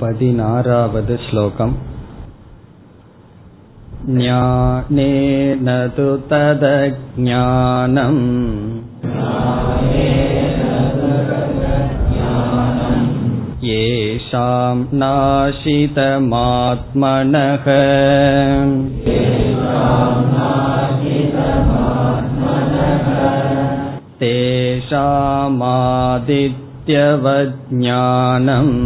पदिनारावद् श्लोकम् ज्ञानेन तु तदज्ञानम् येषां नाशितमात्मनः तेषामादित्यवज्ञानम्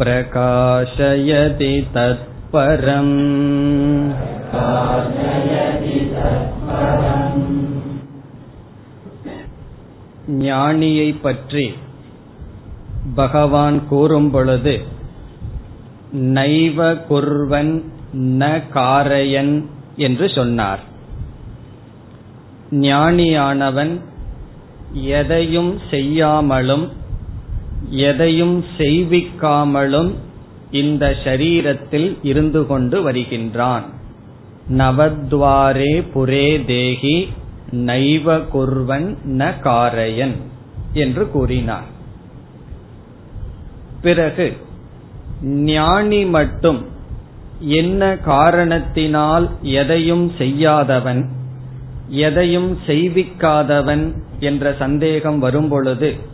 प्रकाशयति तत्परम् ஞானியை பற்றி பகவான் கூறும் பொழுது நைவ குர்வன் ந காரையன் என்று சொன்னார் ஞானியானவன் எதையும் செய்யாமலும் எதையும் செய்விக்காமலும் இந்த ஷரீரத்தில் இருந்து கொண்டு வருகின்றான். நவத்வாரே புரே தேகி நைவ குர்வன் ந காரையன் என்று கூறினார். பிறகு ஞானி மட்டும் என்ன காரணத்தினால் எதையும் செய்யாதவன் எதையும் செய்விக்காதவன் என்ற சந்தேகம் வரும்பொழுது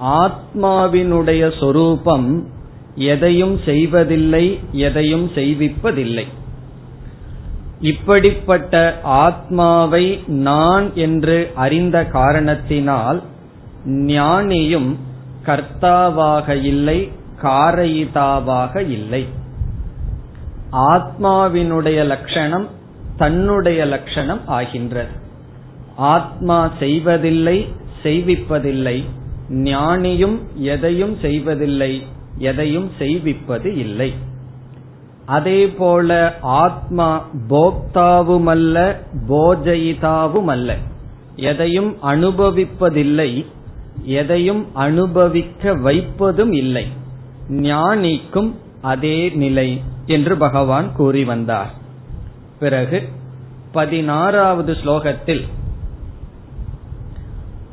ஆத்மாவினுடைய சொரூபம் எதையும் செய்வதில்லை எதையும் செய்விப்பதில்லை. இப்படிப்பட்ட ஆத்மாவை நான் என்று அறிந்த காரணத்தினால் ஞானியும் கர்த்தாவாக இல்லை காரயிதாவாக இல்லை. ஆத்மாவினுடைய லட்சணம் தன்னுடைய லட்சணம் ஆகின்றது. ஆத்மா செய்வதில்லை செய்விப்பதில்லை. ஞானியும் எதையும் செய்வதில்லை எதையும் செய்விப்பது இல்லை. அதே போல ஆத்மா போக்தாவுமல்ல போஜயிதாவுமல்ல. எதையும் அனுபவிப்பதில்லை எதையும் அனுபவிக்க வைப்பதும் இல்லை. ஞானிக்கும் அதே நிலை என்று பகவான் கூறி வந்தார். பிறகு பதினாறாவது ஸ்லோகத்தில்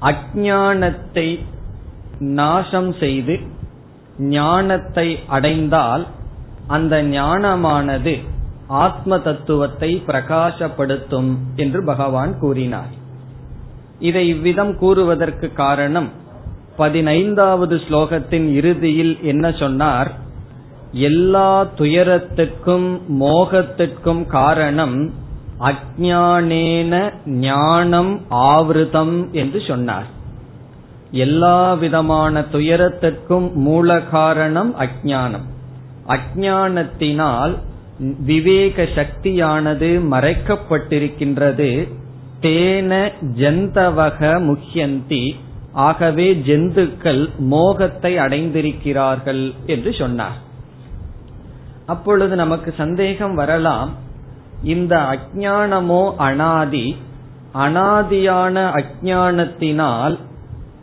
அஜானத்தை நாசம் செய்து ஞானத்தை அடைந்தால் அந்த ஞானமானது ஆத்ம தத்துவத்தை பிரகாசப்படுத்தும் என்று பகவான் கூறினார். இதை இவ்விதம் கூறுவதற்கு காரணம் பதினைந்தாவது ஸ்லோகத்தின் இறுதியில் என்ன சொன்னார்? எல்லா துயரத்துக்கும் மோகத்திற்கும் காரணம் அஜானேன ஞானம் ஆவிருதம் என்று சொன்னார். எல்லா விதமான துயரத்திற்கும் மூல காரணம் அஜானம் அஜானத்தினால் விவேக சக்தியானது மறைக்கப்பட்டிருக்கின்றது. தேன ஜந்தவக முக்கியந்தி ஆகவே ஜந்துக்கள் மோகத்தை அடைந்திருக்கிறார்கள் என்று சொன்னார். அப்பொழுது நமக்கு சந்தேகம் வரலாம். இந்த அஜானமோ அனாதி? அனாதியான அஜானத்தினால்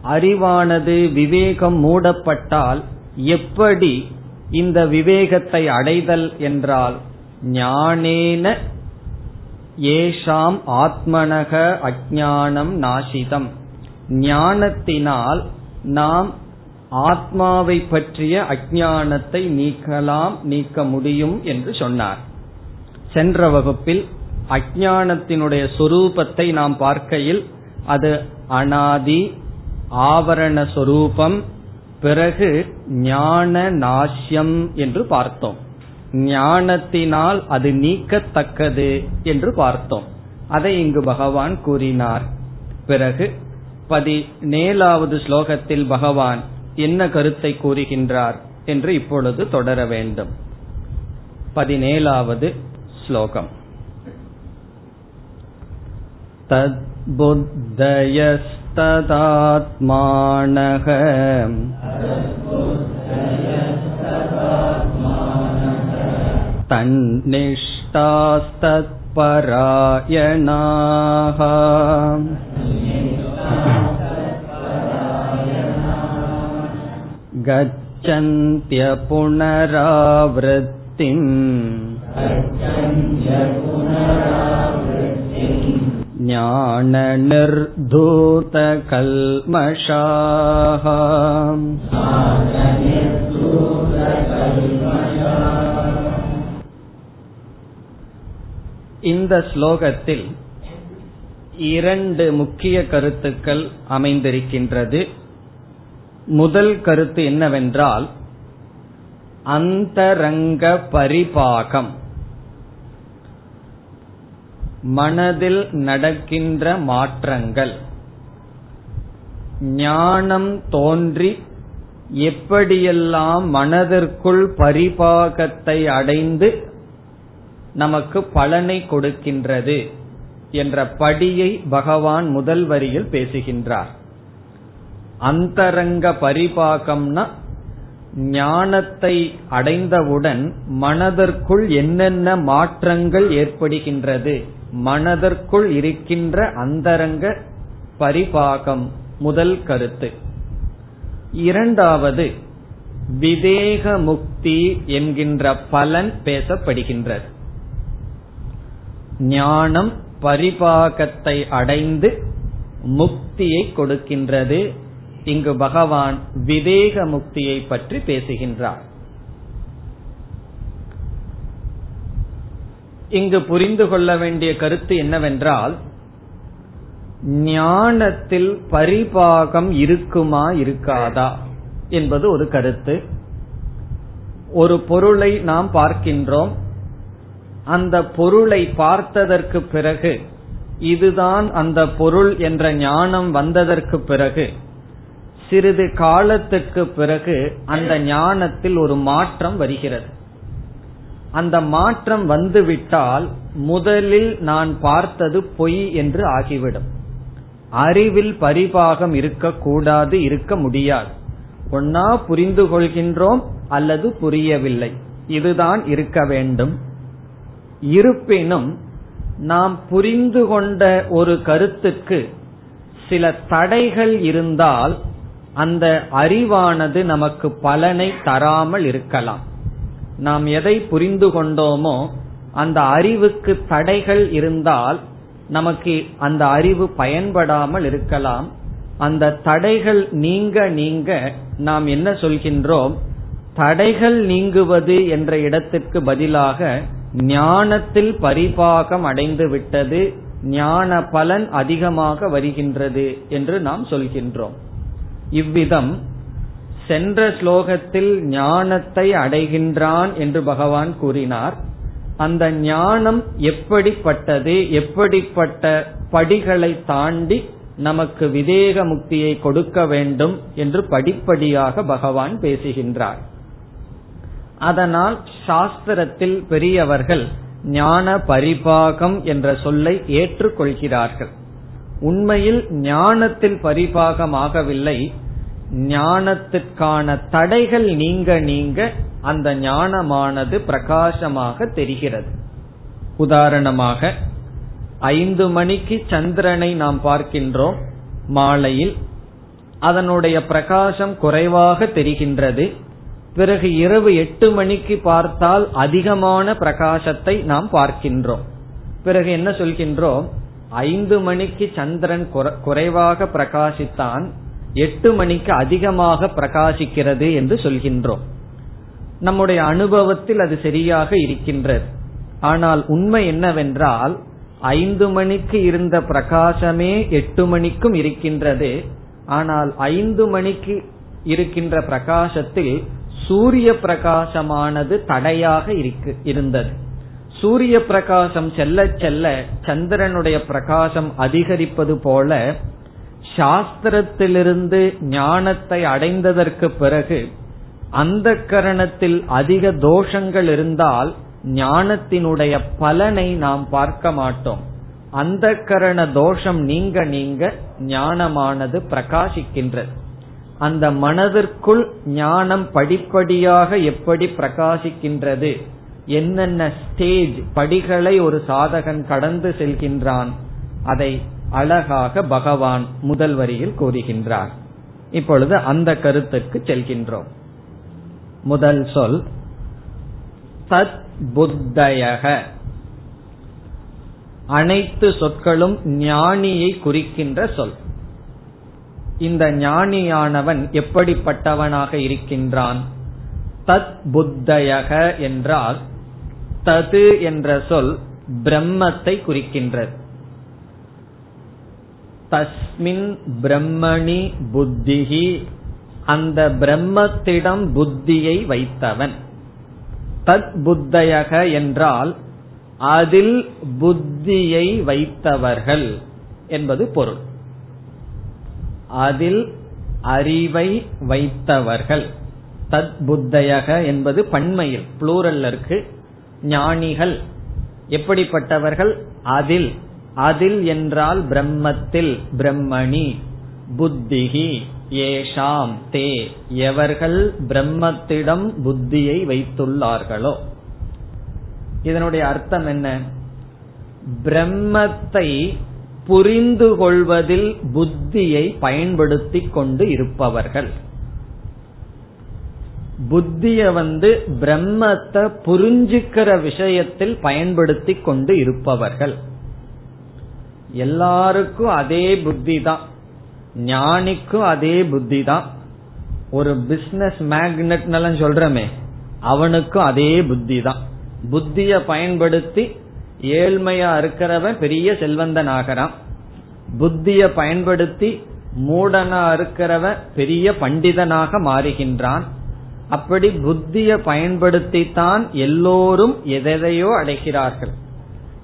அறிவானது விவேகம் மூடப்பட்டால் எப்படி இந்த விவேகத்தை அடைதல் என்றால் ஞானேன ஏஷாம் ஆத்மனக அஜானம் நாசிதம். ஞானத்தினால் நாம் ஆத்மாவை பற்றிய அஜானத்தை நீக்கலாம் நீக்க முடியும் என்று சொன்னார். சென்ற வகுப்பில் அஜானத்தினுடைய சொரூபத்தை நாம் பார்க்கையில் அது அனாதி ஆவரண சொரூபம் பிறகு ஞான நாசியம் என்று பார்த்தோம். ஞானத்தினால் அது நீக்கத்தக்கது என்று பார்த்தோம். அதை இங்கு பகவான் கூறினார். பிறகு பதினேழாவது ஸ்லோகத்தில் பகவான் என்ன கருத்தை கூறுகின்றார் என்று இப்பொழுது தொடர வேண்டும். பதினேழாவது ஸ்லோகம். तद्बुद्धयस्तदात्मानः तन्निष्ठास्तत्परायणाः गच्छन्त्य पुनरावृत्तिम् ज्ञाननिर्धूतकल्मषाः இந்த ஸ்லோகத்தில் இரண்டு முக்கிய கருத்துக்கள் அமைந்திருக்கின்றது முதல் கருத்து என்னவென்றால் அந்தரங்க பரிபாகம் மனதில் நடக்கின்ற மாற்றங்கள். ஞானம் தோன்றி எப்படியெல்லாம் மனதிற்குள் பரிபாகத்தை அடைந்து நமக்கு பலனை கொடுக்கின்றது என்ற படியை பகவான் முதல் வரியில் பேசுகின்றார். அந்தரங்க பரிபாகம்னா ஞானத்தை அடைந்தவுடன் மனதிற்குள் என்னென்ன மாற்றங்கள் ஏற்படுகின்றது மனதிற்குள் இருக்கின்ற அந்தரங்க பரிபாகம் முதல் கருத்து. இரண்டாவது விதேக முக்தி என்கின்ற பலன் பேசப்படுகின்றது. ஞானம் பரிபாகத்தை அடைந்து முக்தியை கொடுக்கின்றது. இங்கு பகவான் விவேக முக்தியை பற்றி பேசுகின்றார். இங்கு புரிந்து கொள்ள வேண்டிய கருத்து என்னவென்றால் ஞானத்தில் பரிபாகம் இருக்குமா இருக்காதா என்பது ஒரு கருத்து. ஒரு பொருளை நாம் பார்க்கின்றோம். அந்த பொருளை பார்த்ததற்கு பிறகு இதுதான் அந்த பொருள் என்ற ஞானம் வந்ததற்கு பிறகு சிறிது காலத்துக்கு பிறகு அந்த ஞானத்தில் ஒரு மாற்றம் வருகிறது. அந்த மாற்றம் வந்துவிட்டால் முதலில் நான் பார்த்தது பொய் என்று ஆகிவிடும். அறிவில் பரிபாகம் இருக்கக்கூடாது இருக்க முடியாது. ஒன்னா புரிந்து கொள்கின்றோம் அல்லது புரியவில்லை. இதுதான் இருக்க வேண்டும். இருப்பினும் நாம் புரிந்து கொண்ட ஒரு கருத்துக்கு சில தடைகள் இருந்தால் அந்த அறிவானது நமக்கு பலனை தராமல் இருக்கலாம். நாம் எதை புரிந்து கொண்டோமோ அந்த அறிவுக்கு தடைகள் இருந்தால் நமக்கு அந்த அறிவு பயன்படாமல் இருக்கலாம். அந்த தடைகள் நீங்க நீங்க நாம் என்ன சொல்கின்றோம்? தடைகள் நீங்குவது என்ற இடத்திற்கு பதிலாக ஞானத்தில் பரிபாகம் அடைந்து விட்டது ஞான பலன் அதிகமாக வருகின்றது என்று நாம் சொல்கின்றோம். இவ்விதம் சென்ற ஸ்லோகத்தில் ஞானத்தை அடைகின்றான் என்று பகவான் கூறினார். அந்த ஞானம் எப்படிப்பட்டது எப்படிப்பட்ட படிகளை தாண்டி நமக்கு விதேக முக்தியை கொடுக்க வேண்டும் என்று படிப்படியாக பகவான் பேசுகின்றார். அதனால் சாஸ்திரத்தில் பெரியவர்கள் ஞான பரிபாகம் என்ற சொல்லை ஏற்றுக்கொள்கிறார்கள். உண்மையில் ஞானத்தில் பரிபாகம் ஆகவில்லை ஞானத்துக்கான தடைகள் நீங்க நீங்க அந்த ஞானமானது பிரகாசமாக தெரிகிறது. உதாரணமாக ஐந்து மணிக்கு சந்திரனை நாம் பார்க்கின்றோம் மாலையில். அதனுடைய பிரகாசம் குறைவாக தெரிகின்றது. பிறகு இரவு எட்டு மணிக்கு பார்த்தால் அதிகமான பிரகாசத்தை நாம் பார்க்கின்றோம். பிறகு என்ன சொல்கின்றோம்? ஐந்து மணிக்கு சந்திரன் குறைவாக பிரகாசித்தான். எட்டு மணிக்கு அதிகமாக பிரகாசிக்கிறது என்று சொல்கின்றோம். நம்முடைய அனுபவத்தில் அது சரியாக இருக்கின்றது. ஆனால் உண்மை என்னவென்றால் ஐந்து மணிக்கு இருந்த பிரகாசமே எட்டு மணிக்கும் இருக்கின்றது. ஆனால் ஐந்து மணிக்கு இருக்கின்ற பிரகாசத்தில் சூரிய பிரகாசமானது தடையாக இருந்தது. சூரிய பிரகாசம் செல்ல செல்ல சந்திரனுடைய பிரகாசம் அதிகரிப்பது போல சாஸ்திரத்திலிருந்து ஞானத்தை அடைந்ததற்கு பிறகு அந்த கரணத்தில் அதிக தோஷங்கள் இருந்தால் ஞானத்தினுடைய பலனை நாம் பார்க்க மாட்டோம். அந்த கரண தோஷம் நீங்க நீங்க ஞானமானது பிரகாசிக்கின்றது. அந்த மனதிற்குள் ஞானம் படிப்படியாக எப்படி பிரகாசிக்கின்றது என்னென்ன ஸ்டேஜ் படிகளை ஒரு சாதகன் கடந்து செல்கின்றான் அதை அழகாக பகவான் முதல் வரியில் கூறுகின்றார். இப்பொழுது அந்த கருத்துக்கு செல்கின்றோம். முதல் சொல் தத் புத்தயக. அனைத்து சொற்களும் ஞானியை குறிக்கின்ற சொல். இந்த ஞானியானவன் எப்படிப்பட்டவனாக இருக்கின்றான்? தத் புத்தயக என்றால் தது என்ற சொல் பிரம்மத்தை குறிக்கின்றது. தஸ்மின் பிரம்மணி புத்திகி அந்த பிரம்மத்திடம் புத்தியை வைத்தவன். தத் புத்தயக என்றால் அதில் புத்தியை வைத்தவர்கள் என்பது பொருள். அதில் அறிவை வைத்தவர்கள். தத் புத்தயக என்பது பண்மையில் புளூரல் இருக்கு. ஞானிகள் எப்படிப்பட்டவர்கள்? அதில் அதில் என்றால் பிரம்மத்தில் பிரம்மணி புத்திகி ஏஷாம் தே எவர்கள் பிரம்மத்திடம் புத்தியை வைத்துள்ளார்களோ. இதனுடைய அர்த்தம் என்ன? பிரம்மத்தை புரிந்து கொள்வதில் புத்தியை பயன்படுத்தி கொண்டு இருப்பவர்கள். புத்திய வந்து பிரம்மத்தை புரிஞ்சுக்கிற விஷயத்தில் பயன்படுத்தி கொண்டு இருப்பவர்கள். எல்லாருக்கும் அதே புத்தி தான் ஞானிக்கும் அதே புத்தி தான் ஒரு பிசினஸ் மேக்னெட் சொல்றமே அவனுக்கும் அதே புத்தி தான் புத்திய பயன்படுத்தி ஏழ்மையா இருக்கிறவன் பெரிய செல்வந்தன் ஆகிறான். புத்திய பயன்படுத்தி மூடனா இருக்கிறவன் பெரிய பண்டிதனாக மாறுகின்றான். அப்படி புத்திய பயன்படுத்தித்தான் எல்லோரும் எதையோ அடைகிறார்கள்.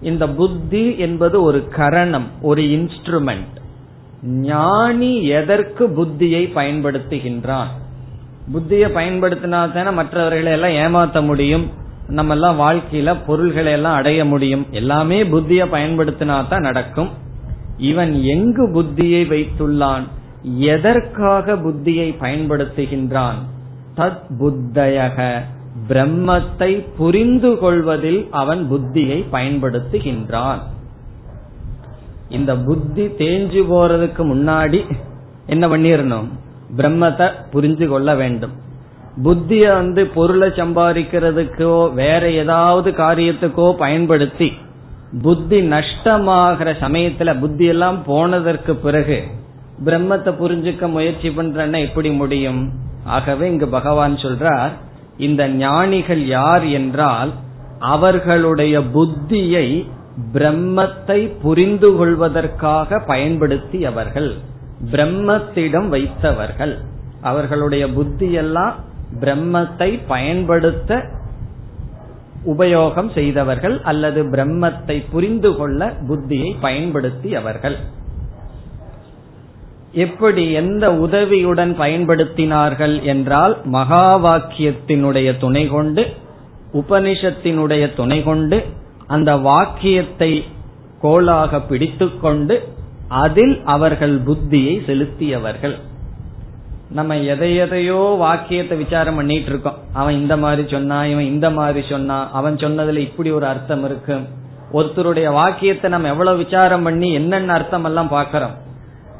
இந்த புத்தி என்பது ஒரு கரணம் ஒரு இன்ஸ்ட்ருமெண்ட் ஞானி எதற்கு புத்தியை பயன்படுத்துகின்றான்? புத்தியை பயன்படுத்தினா தானே மற்றவர்களை எல்லாம் ஏமாத்த முடியும் நம்ம எல்லாம் வாழ்க்கையில பொருள்களை எல்லாம் அடைய முடியும். எல்லாமே புத்தியை பயன்படுத்தினா தான் நடக்கும். இவன் எங்கு புத்தியை வைத்துள்ளான்? எதற்காக புத்தியை பயன்படுத்துகின்றான்? தத் புத்தயக. பிரம்மத்தை புரிந்து கொள்வதில் அவன் புத்தியை பயன்படுத்துகின்றான். இந்த புத்தி தேஞ்சு போறதுக்கு முன்னாடி என்ன பண்ணிடணும் பிரம்மத்தை புரிஞ்சு கொள்ள வேண்டும். புத்திய வந்து பொருளை சம்பாதிக்கிறதுக்கோ வேற ஏதாவது காரியத்துக்கோ பயன்படுத்தி புத்தி நஷ்டமாகிற சமயத்துல புத்தி எல்லாம் போனதற்கு பிறகு பிரம்மத்தை புரிஞ்சுக்க முயற்சி பண்றன்னா எப்படி முடியும்? ஆகவே இங்கு பகவான் சொல்றார் இந்த ஞானிகள் யார் என்றால் அவர்களுடைய புத்தியை பிரம்மத்தை புரிந்து கொள்வதற்காக பயன்படுத்தியவர்கள். பிரம்மத்திடம் வைத்தவர்கள். அவர்களுடைய புத்தியெல்லாம் பிரம்மத்தை பயன்படுத்த உபயோகம் செய்தவர்கள் அல்லது பிரம்மத்தை புரிந்து கொள்ள புத்தியை பயன்படுத்தியவர்கள். எப்படி எந்த உதவியுடன் பயன்படுத்தினார்கள் என்றால் மகா வாக்கியத்தினுடைய துணை கொண்டு உபனிஷத்தினுடைய துணை கொண்டு அந்த வாக்கியத்தை கோலாக பிடித்துக்கொண்டு அதில் அவர்கள் புத்தியை செலுத்தியவர்கள். நம்ம எதை எதையோ வாக்கியத்தை விசாரம் பண்ணிட்டு இருக்கோம் அவன் இந்த மாதிரி சொன்னா இவன் இந்த மாதிரி சொன்னா அவன் சொன்னதுல இப்படி ஒரு அர்த்தம் இருக்கு. ஒருத்தருடைய வாக்கியத்தை நம்ம எவ்வளவு விசாரம் பண்ணி என்னென்ன அர்த்தம் எல்லாம் பாக்கிறோம்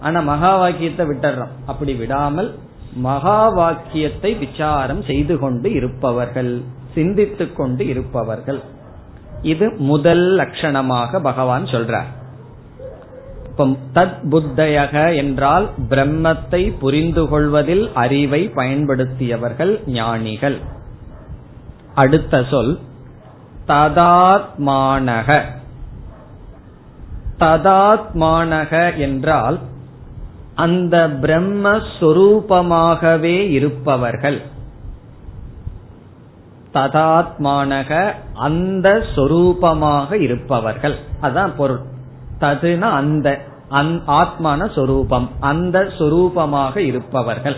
ஆனா மகா வாக்கியத்தை விட்டுறோம். அப்படி விடாமல் மகா வாக்கியத்தை விசாரம் செய்து கொண்டு இருப்பவர்கள் சிந்தித்துக் கொண்டு இருப்பவர்கள். இது முதல் லட்சணமாக பகவான் சொல்றார். தத் புத்தயக என்றால் பிரம்மத்தை புரிந்து கொள்வதில் அறிவை பயன்படுத்தியவர்கள் ஞானிகள். அடுத்த சொல் ததாத்மானக. ததாத்மானக என்றால் அந்த பிரம்மஸ்வரூபமாகவே இருப்பவர்கள். ததாத்மானக அந்த சொரூபமாக இருப்பவர்கள். அதான் பொருள். ததுனா அந்த ஆத்மான சொரூபம். அந்த சொரூபமாக இருப்பவர்கள்.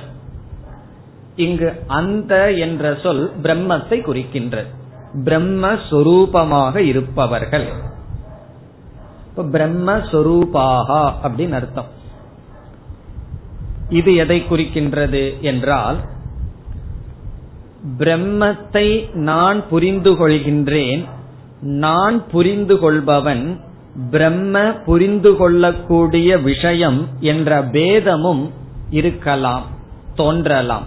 இங்கு அந்த என்ற சொல் பிரம்மத்தை குறிக்கின்றது. பிரம்மஸ்வரூபமாக இருப்பவர்கள். பிரம்மஸ்வரூபாகா அப்படின்னு அர்த்தம். இது எதை குறிக்கின்றது என்றால் பிரம்மத்தை நான் புரிந்து கொள்கின்றேன் நான் புரிந்து கொள்பவன் பிரம்ம புரிந்து கொள்ளக்கூடிய விஷயம் என்ற பேதமும் இருக்கலாம் தோன்றலாம்.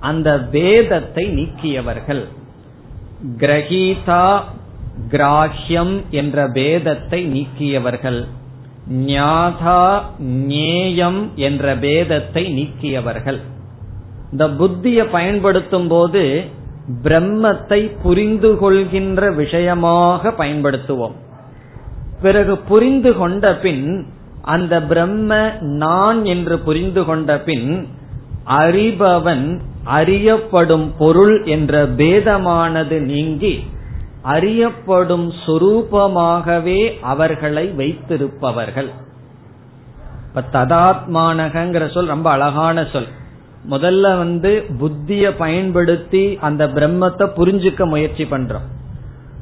அந்த பேதத்தை நீக்கியவர்கள். கிரகீதா கிராஹ்யம் என்ற பேதத்தை நீக்கியவர்கள். ஞாதா ஞேயம் என்ற பேதத்தை நீக்கியவர்கள். இந்த புத்தியை பயன்படுத்தும் போது பிரம்மத்தை புரிந்து கொள்கின்ற விஷயமாக பயன்படுத்துவோம். பிறகு புரிந்து கொண்ட பின் அந்த பிரம்ம நான் என்று புரிந்து கொண்ட பின் அறிபவன் அறியப்படும் பொருள் என்ற பேதமானது நீங்கி அறியப்படும் சுரூபமாகவே அவர்களை வைத்திருப்பவர்கள். இப்ப ததாத்மானகங்கிற சொல் ரொம்ப அழகான சொல். முதல்ல வந்து புத்திய பயன்படுத்தி அந்த பிரம்மத்தை புரிஞ்சுக்க முயற்சி பண்றோம்.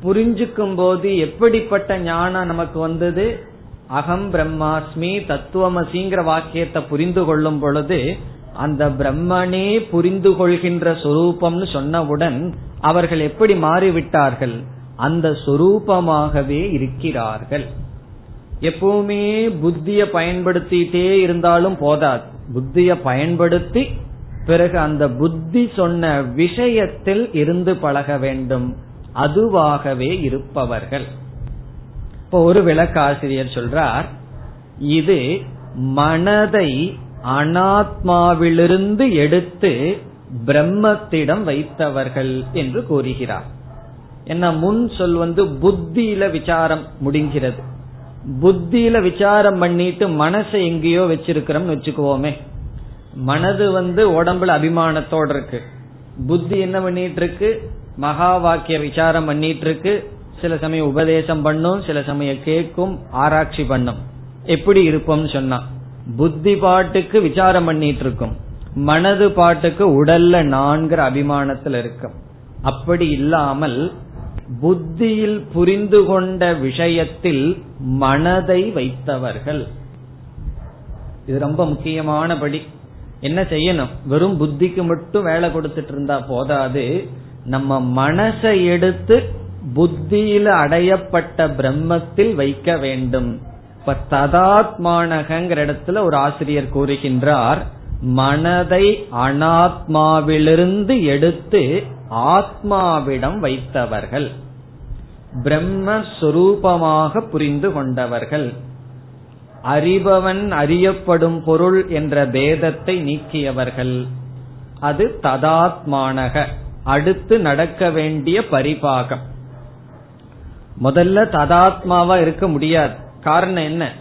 புரிஞ்சுக்கும் போது எப்படிப்பட்ட ஞானம் நமக்கு வந்தது? அகம் பிரம்மாஸ்மி தத்துவமசிங்கிற வாக்கியத்தை புரிந்து கொள்ளும் பொழுது அந்த பிரம்மனே புரிந்து கொள்கின்ற சொரூபம்னு சொன்னவுடன் அவர்கள் எப்படி மாறிவிட்டார்கள்? அந்த சொரூபமாகவே இருக்கிறார்கள். எப்பவுமே புத்திய பயன்படுத்திட்டே இருந்தாலும் போதாது. புத்திய பயன்படுத்தி பிறகு அந்த புத்தி சொன்ன விஷயத்தில் இருந்து பழக வேண்டும். அதுவாகவே இருப்பவர்கள். இப்போ ஒரு விளக்காசிரியர் சொல்றார் இது மனதை அனாத்மாவிலிருந்து எடுத்து பிரம்மத்திடம் வைத்தவர்கள் என்று கூறுகிறார். என்ன முன் சொல் வந்து புத்தியில விசாரம் முடிங்கிறது. புத்தியில விசாரம் பண்ணிட்டு மனசை எங்கேயோ வச்சிருக்கிறோம் வச்சுக்குவோமே. மனது வந்து உடம்புல அபிமானத்தோட இருக்கு. புத்தி என்ன பண்ணிட்டு இருக்கு மகா வாக்கிய விசாரம் பண்ணிட்டு இருக்கு சில சமயம் உபதேசம் பண்ணும் சில சமயம் கேட்கும் ஆராய்ச்சி பண்ணும். எப்படி இருப்போம்னு சொன்னா. புத்தி பாட்டுக்கு விசாரம் பண்ணிட்டு இருக்கும் மனது பாட்டுக்கு உடல்ல நான்கிற அபிமானத்தில் இருக்கும். அப்படி இல்லாமல் புத்தியில் புரிந்து கொண்ட விஷயத்தில் மனதை வைத்தவர்கள். இது ரொம்ப முக்கியமான படி. என்ன செய்யணும்? வெறும் புத்திக்கு மட்டும் வேலை கொடுத்துட்டு இருந்தா போதாது. நம்ம மனசை எடுத்து புத்தியில அடையப்பட்ட பிரம்மத்தில் வைக்க வேண்டும். இப்ப ததாத்மானகங்கிற இடத்துல ஒரு ஆசிரியர் கூறுகின்றார் மனதை அனாத்மாவிலிருந்து எடுத்து ஆத்மாவிடம் வைத்தவர்கள் பிரம்மஸ்வரூபமாக புரிந்து கொண்டவர்கள் அறிபவன் அறியப்படும் பொருள் என்ற பேதத்தை நீக்கியவர்கள் அது ததாத்மானக அடுத்து நடக்க வேண்டிய பரிபாகம். முதல்ல ததாத்மாவா இருக்க முடியாது. காரணம் என்ன?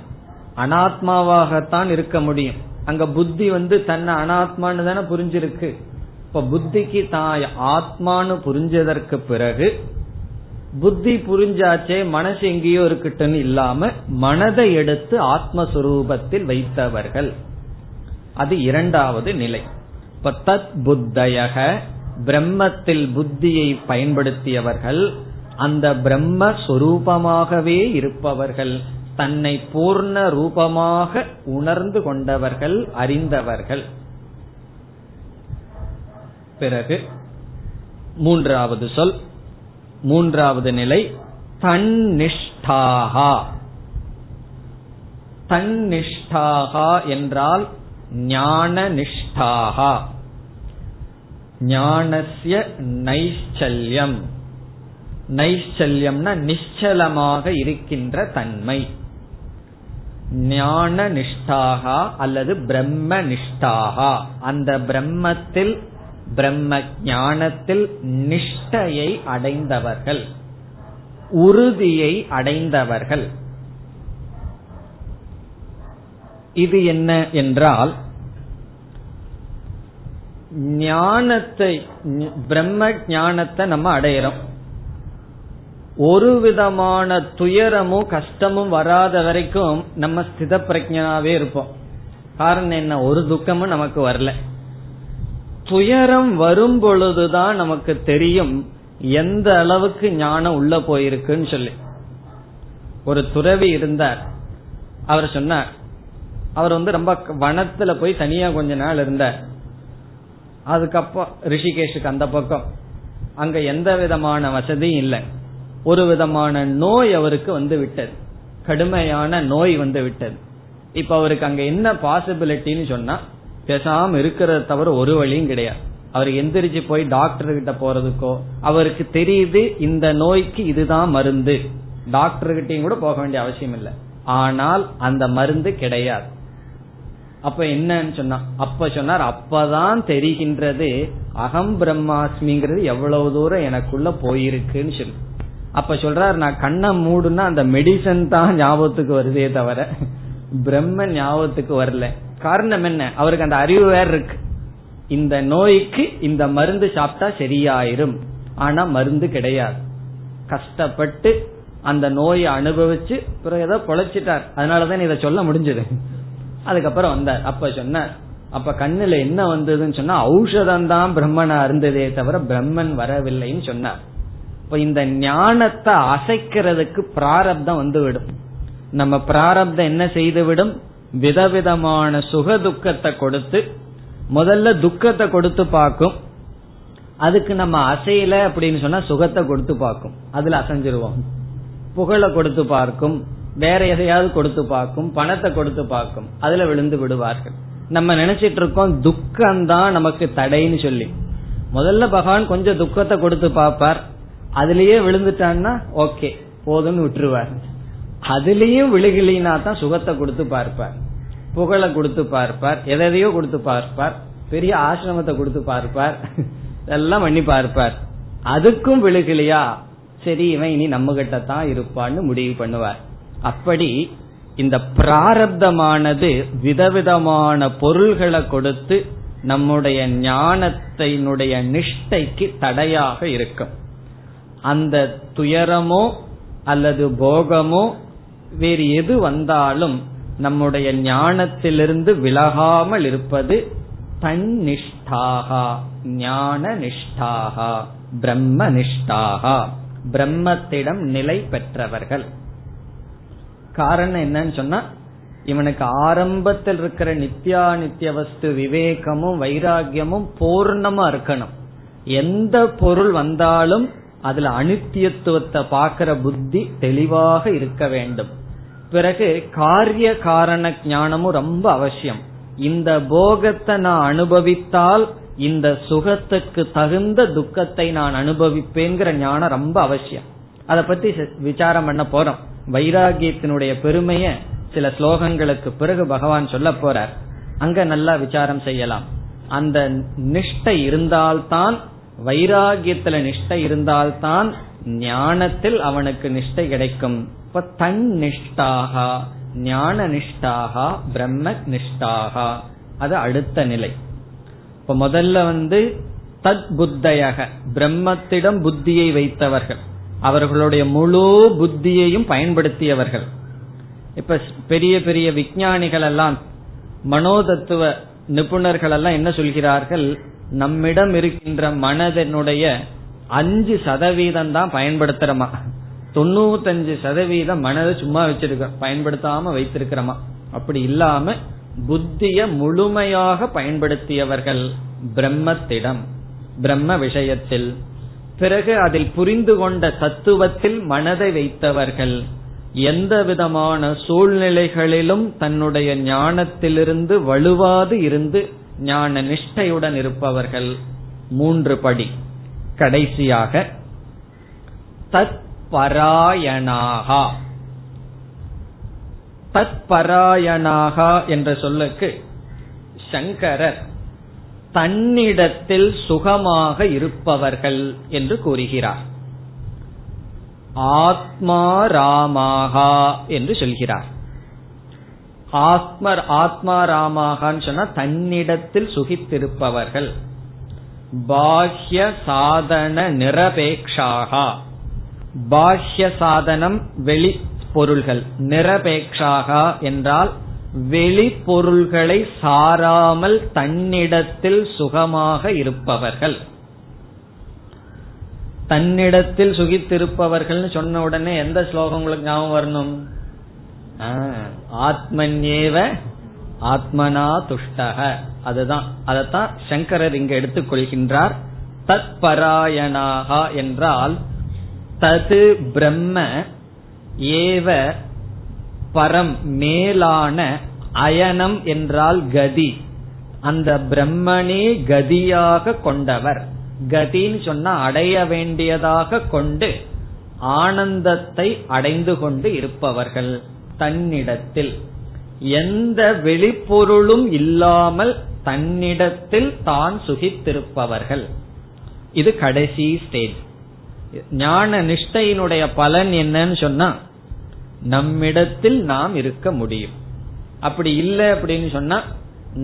அனாத்மாவாகத்தான் இருக்க முடியும். அங்க புத்தி வந்து தன்னை அனாத்மான்னு தானே புரிஞ்சிருக்கு. இப்ப புத்திக்கு தான் ஆத்மான்னு புரிஞ்சதற்கு பிறகு புத்தி புரிஞ்சாச்சே மனசு எங்கேயோ இருக்கட்டும்னு இல்லாம மனதை எடுத்து ஆத்மஸ்வரூபத்தில் வைத்தவர்கள். அது இரண்டாவது நிலை. இப்ப தத் புத்தயக பிரம்மத்தில் புத்தியை பயன்படுத்தியவர்கள் அந்த பிரம்ம சொரூபமாகவே இருப்பவர்கள். தன்னை பூர்ண ரூபமாக உணர்ந்து கொண்டவர்கள் அறிந்தவர்கள். பிறகு மூன்றாவது சொல் மூன்றாவது நிலை தன்னிஷ்டாகா. தன்னிஷ்டாகா என்றால் ஞான நிஷ்டாகா ஞானசிய நைச்சல்யம் நைச்சல்யம்னா நிச்சலமாக இருக்கின்ற தன்மை. ஞான நிஷ்டாகா அல்லது பிரம்ம நிஷ்டாகா அந்த பிரம்மத்தில் பிரம்ம ஞானத்தில் நிஷ்டையை அடைந்தவர்கள் உறுதியை அடைந்தவர்கள். இது என்ன என்றால் ஞானத்தை பிரம்ம ஞானத்தை நம்ம அடையிறோம். ஒரு விதமான துயரமும் கஷ்டமும் வராத வரைக்கும் நம்ம ஸ்தித பிரஜனாவே இருப்போம். காரணம் என்ன? ஒரு துக்கமும் நமக்கு வரல. துயரம் வரும் பொழுதுதான் நமக்கு தெரியும் எந்த அளவுக்கு ஞானம் உள்ள போயிருக்குன்னு சொல்லி. ஒரு துறவி இருந்தார். அவர் சொன்னார். அவர் வந்து ரொம்ப வனத்துல போய் தனியா கொஞ்ச நாள் இருந்தார். அதுக்கப்புறம் ரிஷிகேஷுக்கு அந்த பக்கம். அங்க எந்த விதமான வசதியும் இல்லை. ஒரு விதமான நோய் அவருக்கு வந்து விட்டது கடுமையான நோய் வந்து விட்டது இப்ப அவருக்கு அங்க என்ன பாசிபிலிட்டின்னு சொன்னா பேசாம இருக்கிறத தவிர ஒரு வழியும் கிடையாது. அவர் எந்திரிச்சு போய் டாக்டர் கிட்ட போறதுக்கோ அவருக்கு தெரியுது இந்த நோய்க்கு இதுதான் மருந்து. டாக்டர் கிட்டையும் கூட போக வேண்டிய அவசியம் இல்லை. ஆனால் அந்த மருந்து கிடையாது. அப்ப என்னன்னு சொன்னா அப்ப சொன்னார் அப்பதான் தெரிகின்றது அகம் பிரம்மாஸ்மிங்கிறது எவ்வளவு தூரம் எனக்குள்ள போயிருக்குன்னு சொல்லி. அப்ப சொல்றாரு நான் கண்ணை மூடுனா அந்த மெடிசன் தான் ஞாபகத்துக்கு வருதே தவிர பிரம்மன் ஞாபகத்துக்கு வரல. காரணம் என்ன? அவருக்கு அந்த அறிவு வேற இருக்கு. இந்த நோய்க்கு இந்த மருந்து சாப்பிட்டா சரியாயிரும். ஆனா மருந்து கிடையாது. கஷ்டப்பட்டு அந்த நோயை அனுபவிச்சு பிறகு ஏதோ பொழைச்சிட்டார். அதனாலதான் இதை சொல்ல முடிஞ்சது. அதுக்கப்புறம் வந்தார். அப்ப சொன்னார் அப்ப கண்ணுல என்ன வந்ததுன்னு சொன்னா ஔஷதம் தான் பிரம்மனா இருந்ததே தவிர பிரம்மன் வரவில்லைன்னு சொன்னார். இப்ப இந்த ஞானத்தை அசைக்கிறதுக்கு பிராரப்தம் வந்து விடும் நம்ம பிராரப்தம் என்ன செய்து விடும் விதவிதமான சுக துக்கத்தை கொடுத்து முதல்ல துக்கத்தை கொடுத்து பார்க்கும். அதுக்கு நம்ம அசையல அப்படின்னு சொன்னா சுகத்தை கொடுத்து பார்க்கும். அதுல அசைஞ்சிருவோம். புகழை கொடுத்து பார்க்கும். வேற எதையாவது கொடுத்து பார்க்கும். பணத்தை கொடுத்து பார்க்கும். அதுல விழுந்து விடுவார்கள். நம்ம நினைச்சிட்டு இருக்கோம் துக்கம் தான் நமக்கு தடைன்னு சொல்லி. முதல்ல பகவான் கொஞ்சம் துக்கத்தை கொடுத்து பார்ப்பார். அதுலயே விழுந்துட்டான்னா ஓகே போதும்னு விட்டுருவார். அதுலயும் விழுகலினா தான் சுகத்தை கொடுத்து பார்ப்பார். புகழை கொடுத்து பார்ப்பார். எதையோ கொடுத்து பார்ப்பார். பெரிய ஆசிரமத்தை கொடுத்து பார்ப்பார். எல்லாம் பண்ணி பார்ப்பார். அதுக்கும் விழுகலையா? சரி இவன் இனி நம்ம கிட்ட தான் இருப்பான்னு முடிவு பண்ணுவார். அப்படி இந்த பிராரப்தமானது விதவிதமான பொருள்களை கொடுத்து நம்முடைய ஞானத்தினுடைய நிஷ்டைக்கு தடையாக இருக்கும். அந்த துயரமோ அல்லது போகமோ வேறு எது வந்தாலும் நம்முடைய ஞானத்திலிருந்து விலகாமல் இருப்பது தன்னிஷ்டாகா ஞான நிஷ்டாகா பிரம்ம நிஷ்டாகா பிரம்மத்திடம் நிலை பெற்றவர்கள். காரணம் என்னன்னு சொன்னா இவனுக்கு ஆரம்பத்தில் இருக்கிற நித்யா நித்திய வஸ்து விவேகமும் வைராகியமும் பூர்ணமா இருக்கணும். எந்த பொருள் வந்தாலும் அதுல அனித்தியத்துவத்தை பார்க்கிற புத்தி தெளிவாக இருக்க வேண்டும். பிறகு காரிய காரண ஞானமும் ரொம்ப அவசியம். இந்த போகத்தை நான் அனுபவித்தால் இந்த சுகத்துக்கு தகுந்த துக்கத்தை நான் அனுபவிப்பேங்கிற ஞானம் ரொம்ப அவசியம். அதை பத்தி விசாரம் பண்ண போறோம். வைராகியத்தினுடைய பெருமைய சில ஸ்லோகங்களுக்கு பிறகு பகவான் சொல்ல போறார். அங்க நல்லா விசாரம் செய்யலாம். அந்த நிஷ்டை இருந்தால்தான் வைராகியத்துல நிஷ்டை இருந்தால்தான் ஞானத்தில் அவனுக்கு நிஷ்டை கிடைக்கும். இப்ப தன் நிஷ்டாகா ஞான நிஷ்டாகா பிரம்ம நிஷ்டாகா. அது அடுத்த நிலை. இப்ப முதல்ல வந்து தத் புத்தயக பிரம்மத்திடம் புத்தியை வைத்தவர்கள். அவர்களுடைய முழு புத்தியையும் பயன்படுத்தியவர்கள். இப்ப பெரிய பெரிய விஞ்ஞானிகள் எல்லாம் மனோதத்துவ நிபுணர்கள் எல்லாம் என்ன சொல்கிறார்கள்? நம்மிடம் இருக்கின்ற மனதனுடைய அஞ்சு சதவீதம் தான் பயன்படுத்துறமா. தொண்ணூத்தஞ்சு சதவீதம் மனதை சும்மா வச்சிருக்க பயன்படுத்தாம வைத்திருக்கிறோமா. அப்படி இல்லாம புத்திய முழுமையாக பயன்படுத்தியவர்கள் பிரம்மத்திடம் பிரம்ம விஷயத்தில். பிறகு அதில் புரிந்து கொண்ட தத்துவத்தில் மனதை வைத்தவர்கள் எந்த விதமான சூழ்நிலைகளிலும் தன்னுடைய ஞானத்திலிருந்து வலுவாது இருந்து ஞான நிஷ்டையுடன் இருப்பவர்கள் மூன்று படி. கடைசியாக தத் பராயணாகா தத் பராயணாகா என்ற சொல்லுக்கு சங்கரர் தன்னிடத்தில் சுகமாக இருப்பவர்கள் என்று கூறுகிறார். ஆத்மா ராமாகா என்று சொல்கிறார். ஆத்மர் ஆத்மா ராமாகான்னு சொன்னா தன்னிடத்தில் சுகித்திருப்பவர்கள். பாஹ்ய சாதன நிரபேக்ஷாகா. பாஹ்ய சாதனம் வெளி பொருள்கள். நிரபேக்ஷாகா என்றால் வெளி பொருள்களை சாராமல் தன்னிடத்தில் சுகமாக இருப்பவர்கள். தன்னிடத்தில் சுகித்திருப்பவர்கள் சொன்ன உடனே எந்த ஸ்லோகம் உங்களுக்கு ஞாபகம் வரணும்? ஆத்மன்யேவ ஆத்மனா துஷ்டக. அதுதான். அதத்தான் சங்கரர் இங்க எடுத்துக்கொள்கின்றார் தத் பராயணாகா என்றால் தது பிரம்ம ஏவ பரம் மேலான அயனம் என்றால் கதி. அந்த பிரம்மனே கதியாக கொண்டவர். கதின்னு சொன்னா அடைய வேண்டியதாக கொண்டு ஆனந்தத்தை அடைந்து கொண்டு இருப்பவர்கள். தன்னிடத்தில். எந்த வெளிப்பொருளும் இல்லாமல் தன்னிடத்தில் தான் சுகித்திருப்பவர்கள். இது கடைசி ஸ்டேஜ் ஞான நிஷ்டையினுடைய பலன் என்னன்னு சொன்னா நம்மிடத்தில் நாம் இருக்க முடியும். அப்படி இல்லை அப்படின்னு சொன்னா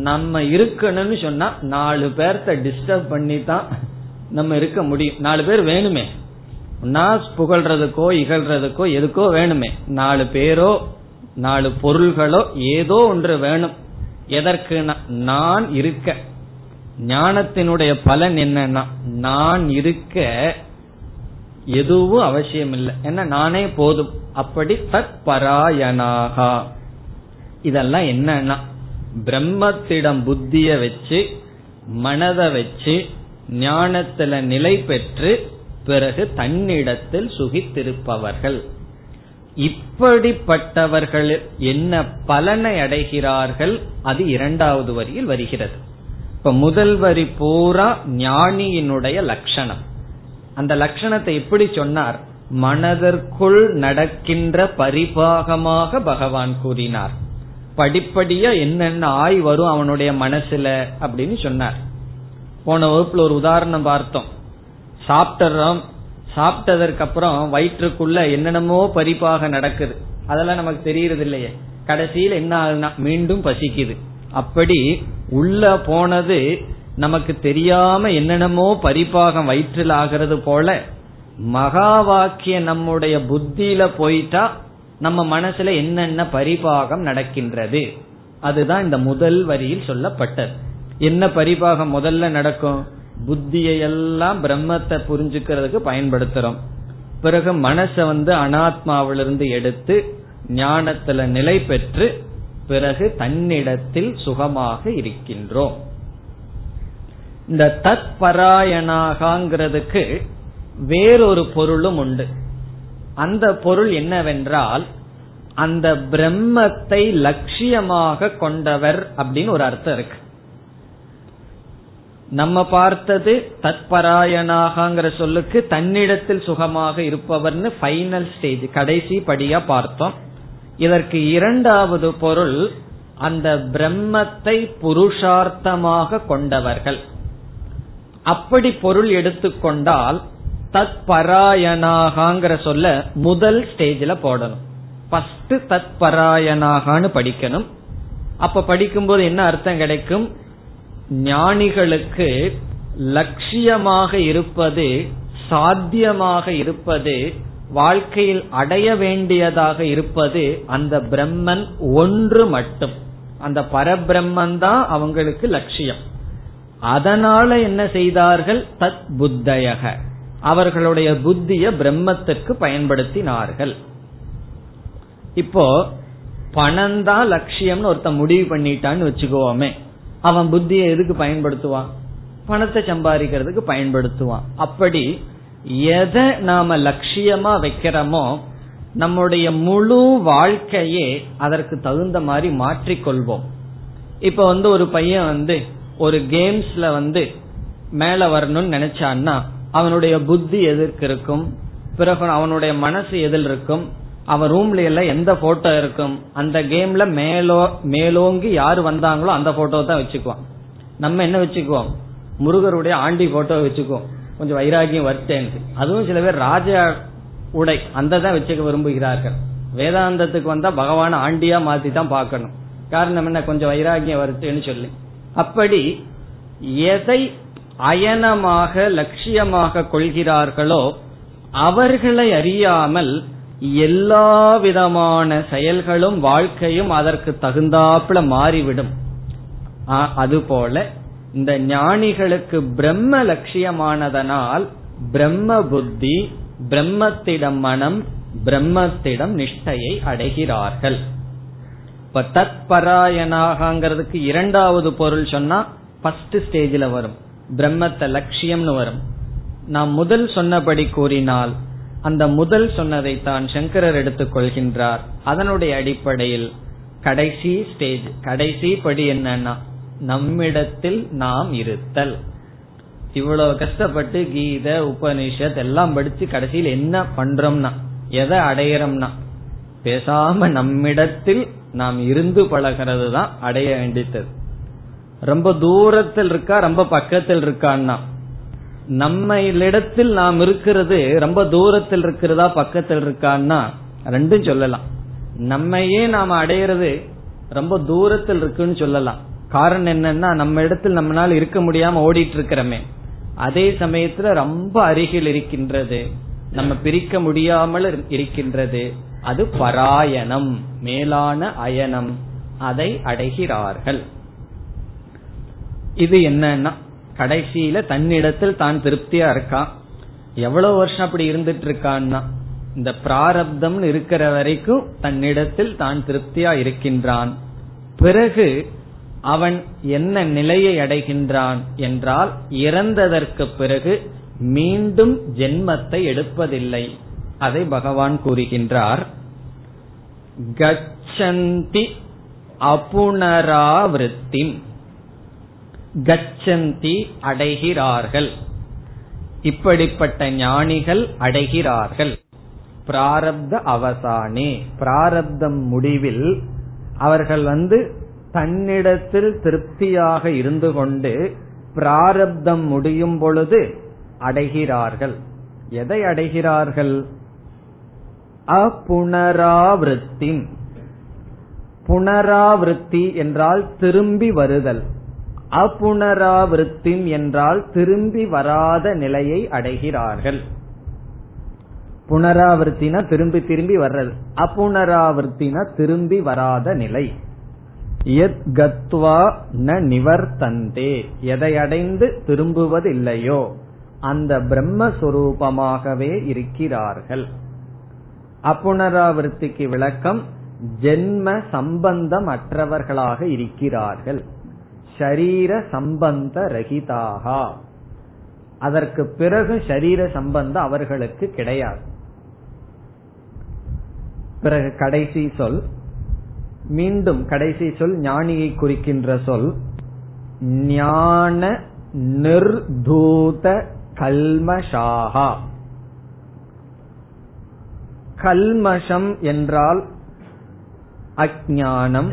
நம்ம இருக்கணும்னு சொன்னா நாலு பேர்த்த டிஸ்டர்ப் பண்ணி தான் நம்ம இருக்க முடியும். நாலு பேர் வேணுமே. நான் புகழ்றதுக்கோ இகழ்றதுக்கோ எதுக்கோ வேணுமே. நாலு பேரோ நாலு பொருள்களோ ஏதோ ஒன்று வேணும். எதற்கு நான் இருக்க. ஞானத்தினுடைய பலன் என்னன்னா நான் இருக்க எதுவும் அவசியம் இல்லை. என்ன நானே போதும். அப்படி தத் பராயணாகா. இதெல்லாம் என்னன்னா பிரம்மத்திடம் புத்திய வச்சு மனதை வச்சு ஞானத்துல நிலை பெற்று பிறகு தன்னிடத்தில் சுகித்திருப்பவர்கள். இப்படிப்பட்டவர்கள் என்ன பலனை அடைகிறார்கள்? அது இரண்டாவது வரியில் வருகிறது. இப்ப முதல் வரி பூரா ஞானியினுடைய லட்சணம். அந்த லட்சணத்தை எப்படி சொன்னார்? மனதிற்குள் நடக்கின்ற பரிபாகமாக பகவான் கூறினார். படிப்படியா என்னென்ன ஆய் வரும் அவனுடைய மனசுல அப்படின்னு சொன்னார். போன வகுப்புல ஒரு உதாரணம் பார்த்தோம். சாப்பிட்டுறோம் சாப்பிட்டதற்கு அப்புறம் வயிற்றுக்குள்ள என்னென்னமோ பரிப்பாக நடக்குது. அதெல்லாம் நமக்கு தெரியறது இல்லையே கடைசியில் என்ன ஆகுதுன்னா மீண்டும் பசிக்குது. அப்படி உள்ள போனது நமக்கு தெரியாம என்னென்னமோ பரிப்பாகம் வயிற்றில் ஆகிறது போல மகா வாக்கிய நம்முடைய புத்தியில போயிட்டா நம்ம மனசுல என்னென்ன பரிபாகம் நடக்கின்றது. அதுதான் இந்த முதல் வரியில் சொல்லப்பட்டது. என்ன பரிபாகம் முதல்ல நடக்கும்? புத்தியை எல்லாம் பிரம்மத்தை புரிஞ்சுக்கிறதுக்கு பயன்படுத்துறோம். பிறகு மனச வந்து அனாத்மாவிலிருந்து எடுத்து ஞானத்துல நிலை பெற்று பிறகு தன்னிடத்தில் சுகமாக இருக்கின்றோம். இந்த தத் பராயணாகங்கிறதுக்கு வேறொரு பொருளும் உண்டு. அந்த பொருள் என்னவென்றால் அந்த பிரம்மத்தை லட்சியமாக கொண்டவர் அப்படின்னு ஒரு அர்த்தம் இருக்கு. நம்ம பார்த்தது தத்பராயணாகங்கிற சொல்லுக்கு தன்னிடத்தில் சுகமாக இருப்பவர்னு ஃபைனல் ஸ்டேஜ் கடைசி படியா பார்த்தோம். இதற்கு இரண்டாவது பொருள் அந்த பிரம்மத்தை புருஷார்த்தமாக கொண்டவர்கள். அப்படி பொருள் எடுத்துக்கொண்டால் தத் சொல்ல முதல் ஸ்டேஜில் போடணும். ஃபர்ஸ்ட் தத் படிக்கணும். அப்ப படிக்கும்போது என்ன அர்த்தம் கிடைக்கும்? ஞானிகளுக்கு லட்சியமாக இருப்பது சாத்தியமாக இருப்பது வாழ்க்கையில் அடைய வேண்டியதாக இருப்பது அந்த பிரம்மன் ஒன்று மட்டும். அந்த பரபிரம்மன் தான் அவங்களுக்கு லட்சியம். அதனால என்ன செய்தார்கள்? தத் புத்தயக. அவர்களுடைய புத்திய பிரம்மத்திற்கு பயன்படுத்தினார்கள். இப்போ பணம் தான் லட்சியம்னு ஒருத்த முடிவு பண்ணிட்டான்னு வச்சுக்கோமே. அவன் புத்தியை எதுக்கு பயன்படுத்துவான்? பணத்தை சம்பாதிக்கிறதுக்கு பயன்படுத்துவான். அப்படி எதை நாம லட்சியமா வைக்கிறோமோ நம்முடைய முழு வாழ்க்கையே அதற்கு தகுந்த மாதிரி மாற்றிக்கொள்வோம். இப்ப வந்து ஒரு பையன் வந்து ஒரு கேம்ஸ்ல வந்து மேல வரணும்னு நினைச்சான்னா அவனுடைய புத்தி எதற்கு இருக்கும் பிறகு அவனுடைய மனசு எதில் இருக்கும் அவன் ரூம்ல எல்லாம் எந்த போட்டோ இருக்கும்? அந்த கேம்ல மேலோ மேலோங்கி யாரு வந்தாங்களோ அந்த போட்டோ தான் வச்சுக்குவான் நம்ம என்ன வச்சுக்குவோம்? முருகருடைய ஆண்டி போட்டோ வச்சுக்குவோம். கொஞ்சம் வைராகியம் வருத்தேன்னு அதுவும் சில பேர் ராஜா உடை அந்த தான் வச்சுக்க விரும்புகிறார்கள். வேதாந்தத்துக்கு வந்தா பகவான ஆண்டியா மாத்தி தான் பார்க்கணும். காரணம் என்ன? கொஞ்சம் வைராகியம் வருத்தேன்னு சொல்லி. அப்படி எதை அயனமாக லட்சியமாக கொள்கிறார்களோ அவர்களை அறியாமல் எல்லா விதமான செயல்களும் வாழ்க்கையும் அதற்கு தகுந்தாப்புல மாறிவிடும். அதுபோல இந்த ஞானிகளுக்கு பிரம்ம லட்சியமானதனால் பிரம்ம புத்தி பிரம்மத்திடம் மனம் பிரம்மத்திடம் நிஷ்டையை அடைகிறார்கள். இப்ப தத் பராயணாகங்கிறதுக்கு இரண்டாவது பொருள் சொன்னா ஃபர்ஸ்ட் ஸ்டேஜில் வரும். பிரம்மத்தை லட்சியம்னு வரும். நாம் முதல் சொன்னபடி கூறினால் அந்த முதல் சொன்னதை தான் சங்கரர் எடுத்துக் கொள்கின்றார் அதனுடைய அடிப்படையில் கடைசி ஸ்டேஜ் கடைசி படி என்னன்னா நம்மிடத்தில் நாம் இருத்தல். இவ்வளவு கஷ்டப்பட்டு கீத உபனிஷத் எல்லாம் படிச்சு கடைசியில் என்ன பண்றோம்னா எதை அடையறோம்னா பேசாம நம்மிடத்தில் நாம் இருந்து பழகிறது தான் அடைய வேண்டியது. ரொம்ப தூரத்தில் இருக்கா ரொம்ப பக்கத்தில் இருக்கான்னா நம்மளிடத்தில் நாம் இருக்கிறது ரொம்ப தூரத்தில் இருக்கிறதா பக்கத்தில் இருக்கான்னா ரெண்டும் சொல்லலாம். நம்மையே நாம் அடையிறது ரொம்ப தூரத்தில் இருக்குன்னு சொல்லலாம். காரணம் என்னன்னா நம்ம இடத்தில் நம்மளால இருக்க முடியாம ஓடிட்டு இருக்கிறோமே அதே சமயத்துல ரொம்ப அருகில் இருக்கின்றது. நம்ம பிரிக்க முடியாமல் இருக்கின்றது. அது பராயணம் மேலான அயனம். அதை அடைகிறார்கள். இது என்னன்னா கடைசியில தன்னிடத்தில் தான் திருப்தியா இருக்கான் எவ்வளவு வருஷம் அப்படி இருந்துட்டு இருக்கான்னா? இந்த பிராரப்தம் இருக்கிற வரைக்கும் தன்னிடத்தில் தான் திருப்தியா இருக்கின்றான். பிறகு அவன் என்ன நிலையை அடைகின்றான் என்றால் இறந்ததற்கு பிறகு மீண்டும் ஜென்மத்தை எடுப்பதில்லை. அதை பகவான் கூறுகின்றார். கச்சந்தி அபுனராவிருத்தி கச்சந்தி அடைகிறார்கள். இப்படிப்பட்ட ஞானிகள் அடைகிறார்கள். பிராரப்த அவசானே. பிராரப்தம் முடிவில் அவர்கள் வந்து தன்னிடத்தில் திருப்தியாக இருந்து கொண்டு பிராரப்தம் முடியும் பொழுது அடைகிறார்கள். எதை அடைகிறார்கள்? அப்புனராவிருத்தி புனராவிருத்தி என்றால் திரும்பி வருதல். அப்புனராவிருத்தி என்றால் திரும்பி வராத நிலையை அடைகிறார்கள். புனராவிருத்தினா திரும்பி திரும்பி வர்றது. அப்புனராவிருத்தினா திரும்பி வராத நிலை. எத் கத்வா ந நிவர்த்தந்தே. எதை அடைந்து திரும்புவதில்லையோ அந்த பிரம்மஸ்வரூபமாகவே இருக்கிறார்கள். அப்புனராவிருத்திக்கு விளக்கம் ஜென்ம சம்பந்தம் அற்றவர்களாக இருக்கிறார்கள். ஷரீர சம்பந்த ரகிதாகா அதற்கு பிறகு ஷரீர சம்பந்தம் அவர்களுக்கு கிடையாது. பிறகு கடைசி சொல் மீண்டும் கடைசி சொல் ஞானியை குறிக்கின்ற சொல் ஞான நிர்தூத கல்மஷாகா. கல்மஷம் என்றால் அஜானம்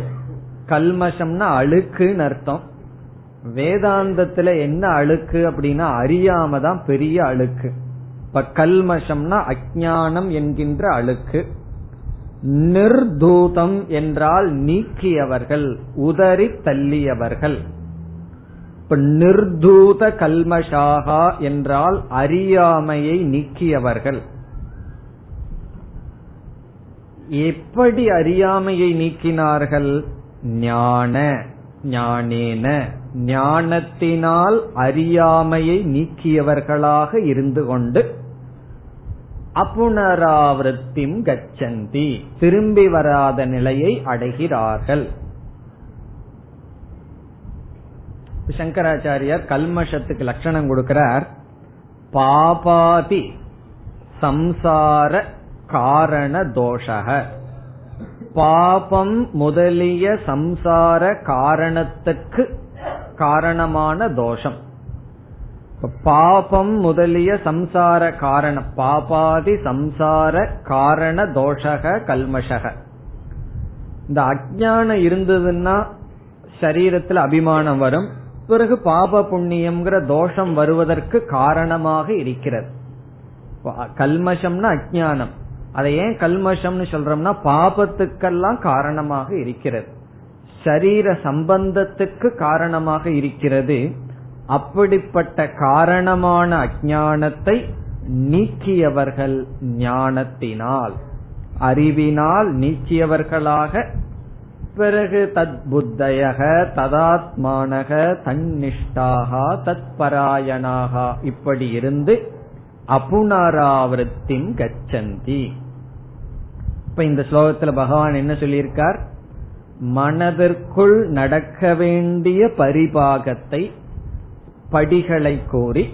கல்மஷம்னா அழுக்குன்னு அர்த்தம். வேதாந்தத்துல என்ன அழுக்கு அப்படின்னா அறியாம தான் பெரிய அழுக்கு. இப்ப கல்மஷம்னா அஜானம் என்கின்ற அழுக்கு. நிர்தூதம் என்றால் நீக்கியவர்கள் உதறி தள்ளியவர்கள். இப்ப நிர்தூத கல்மஷாகா என்றால் அறியாமையை நீக்கியவர்கள். எப்படி அறியாமையை நீக்கினார்கள்? ஞான ஞானேன. ஞானத்தினால் அறியாமையை நீக்கியவர்களாக இருந்து கொண்டு அப்புனராவிருத்திம் கச்சந்தி திரும்பி வராத நிலையை அடைகிறார்கள். சங்கராச்சாரியார் கல்மஷத்துக்கு லட்சணம் கொடுக்கிறார். பாபாதி சம்சார காரண தோஷக. பாபம் முதலிய சம்சார காரணத்துக்கு காரணமான தோஷம். பாபம் முதலிய சம்சார காரணம். பாபாதி சம்சார காரண தோஷக கல்மஷக. இந்த அஜானம் இருந்ததுன்னா சரீரத்தில் அபிமானம் வரும். பிறகு பாப புண்ணியம்ங்கிற தோஷம் வருவதற்கு காரணமாக இருக்கிறது. கல்மஷம்னா அஜானம் அதை ஏன் கல்மஷம்னு சொல்றோம்னா பாபத்துக்கெல்லாம் காரணமாக இருக்கிறது. சரீர சம்பந்தத்துக்கு காரணமாக இருக்கிறது. அப்படிப்பட்ட காரணமான அஜானத்தை நீக்கியவர்கள் ஞானத்தினால். அறிவினால் நீக்கியவர்களாக பிறகு தத் புத்தயக ததாத்மானக தன்னிஷ்டாக தத்பராயணாக இப்படி இருந்து அபுனராவிருத்திம் கச்சந்தி. இப்ப இந்த ஸ்லோகத்துல பகவான் என்ன சொல்லியிருக்கார்? மனதிற்குள் நடக்க வேண்டிய பரிபாகத்தை படிகளை கூறி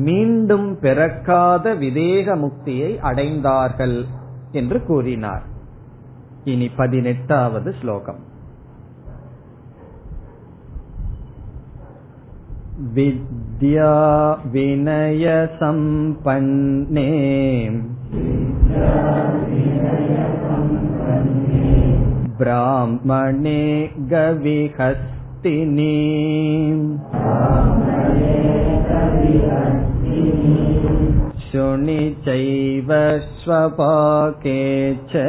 மீண்டும் பிறக்காத விதேக முக்தியை அடைந்தார்கள் என்று கூறினார் இனி பதினெட்டாவது ஸ்லோகம் विद्या विनयसम्पन्ने ब्राह्मणे गविहस्तिनी शुनि चैव स्वपाके च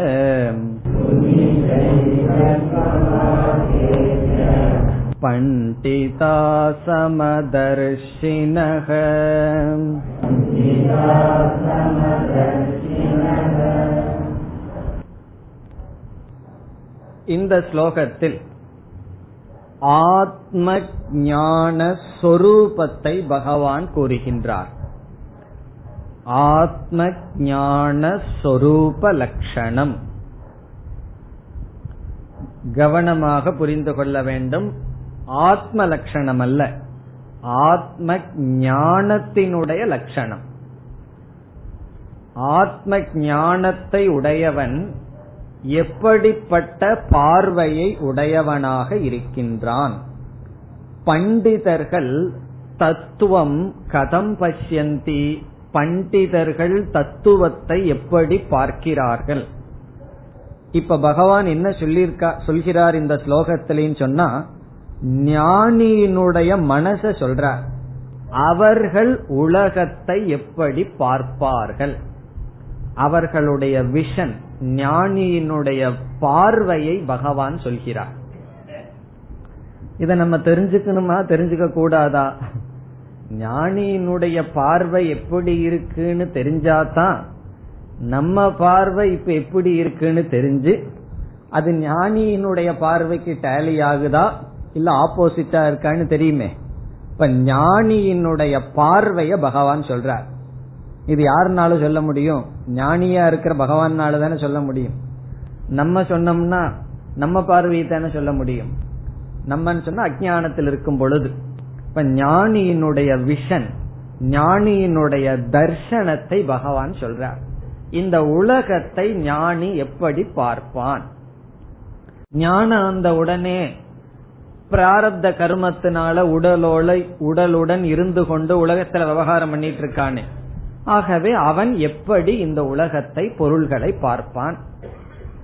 पण्डिता समदर्शिनः இந்த ஸ்லோகத்தில் ஆத்ம ஞான சொரூபத்தை பகவான் கூறுகின்றார். ஆத்ம ஞான சொரூப லட்சணம் கவனமாக புரிந்து கொள்ள வேண்டும். ஆத்ம லட்சணம் அல்ல ஆத்ம ஞானத்தினுடைய லட்சணம் ஆத்ம ஞானத்தை உடையவன் எப்படிப்பட்ட பார்வையை உடையவனாக இருக்கின்றான்? பண்டிதர்கள் தத்துவம் கதம் பஷ்யந்தி பண்டிதர்கள் தத்துவத்தை எப்படி பார்க்கிறார்கள்? இப்ப பகவான் என்ன சொல்லியிருக்கா சொல்கிறார் இந்த ஸ்லோகத்திலேன்னு சொன்னா ஞானியினுடைய மனச சொல்றார். அவர்கள் உலகத்தை எப்படி பார்ப்பார்கள்? அவர்களுடைய விஷன் ஞானியினுடைய பார்வையை பகவான் சொல்கிறார். இத நம்ம தெரிஞ்சுக்கணுமா தெரிஞ்சுக்க கூடாதா? ஞானியினுடைய பார்வை எப்படி இருக்குன்னு தெரிஞ்சாதான் நம்ம பார்வை இப்ப எப்படி இருக்குன்னு தெரிஞ்சு அது ஞானியினுடைய பார்வைக்கு டேலி ஆகுதா இல்ல ஆப்போசிட்டா இருக்கான்னு தெரியுமே? இப்ப ஞானியினுடைய பார்வைய பகவான் சொல்றார். இது யாருனாலும் சொல்ல முடியும். ஞானியா இருக்கிற பகவான்னால தானே சொல்ல முடியும். நம்ம சொன்னோம்னா நம்ம பார்வையை தானே சொல்ல முடியும். நம்மன்னு சொன்னா அஜானத்தில் இருக்கும் பொழுது. இப்ப ஞானியினுடைய விஷன் ஞானியினுடைய தர்சனத்தை பகவான் சொல்றார். இந்த உலகத்தை ஞானி எப்படி பார்ப்பான்? ஞானம் அந்த உடனே பிராரப்த கர்மத்தினால உடலோலை உடலுடன் இருந்து கொண்டு உலகத்துல விவகாரம் பண்ணிட்டு இருக்கானே. ஆகவே அவன் எப்படி இந்த உலகத்தை பொருள்களை பார்ப்பான்?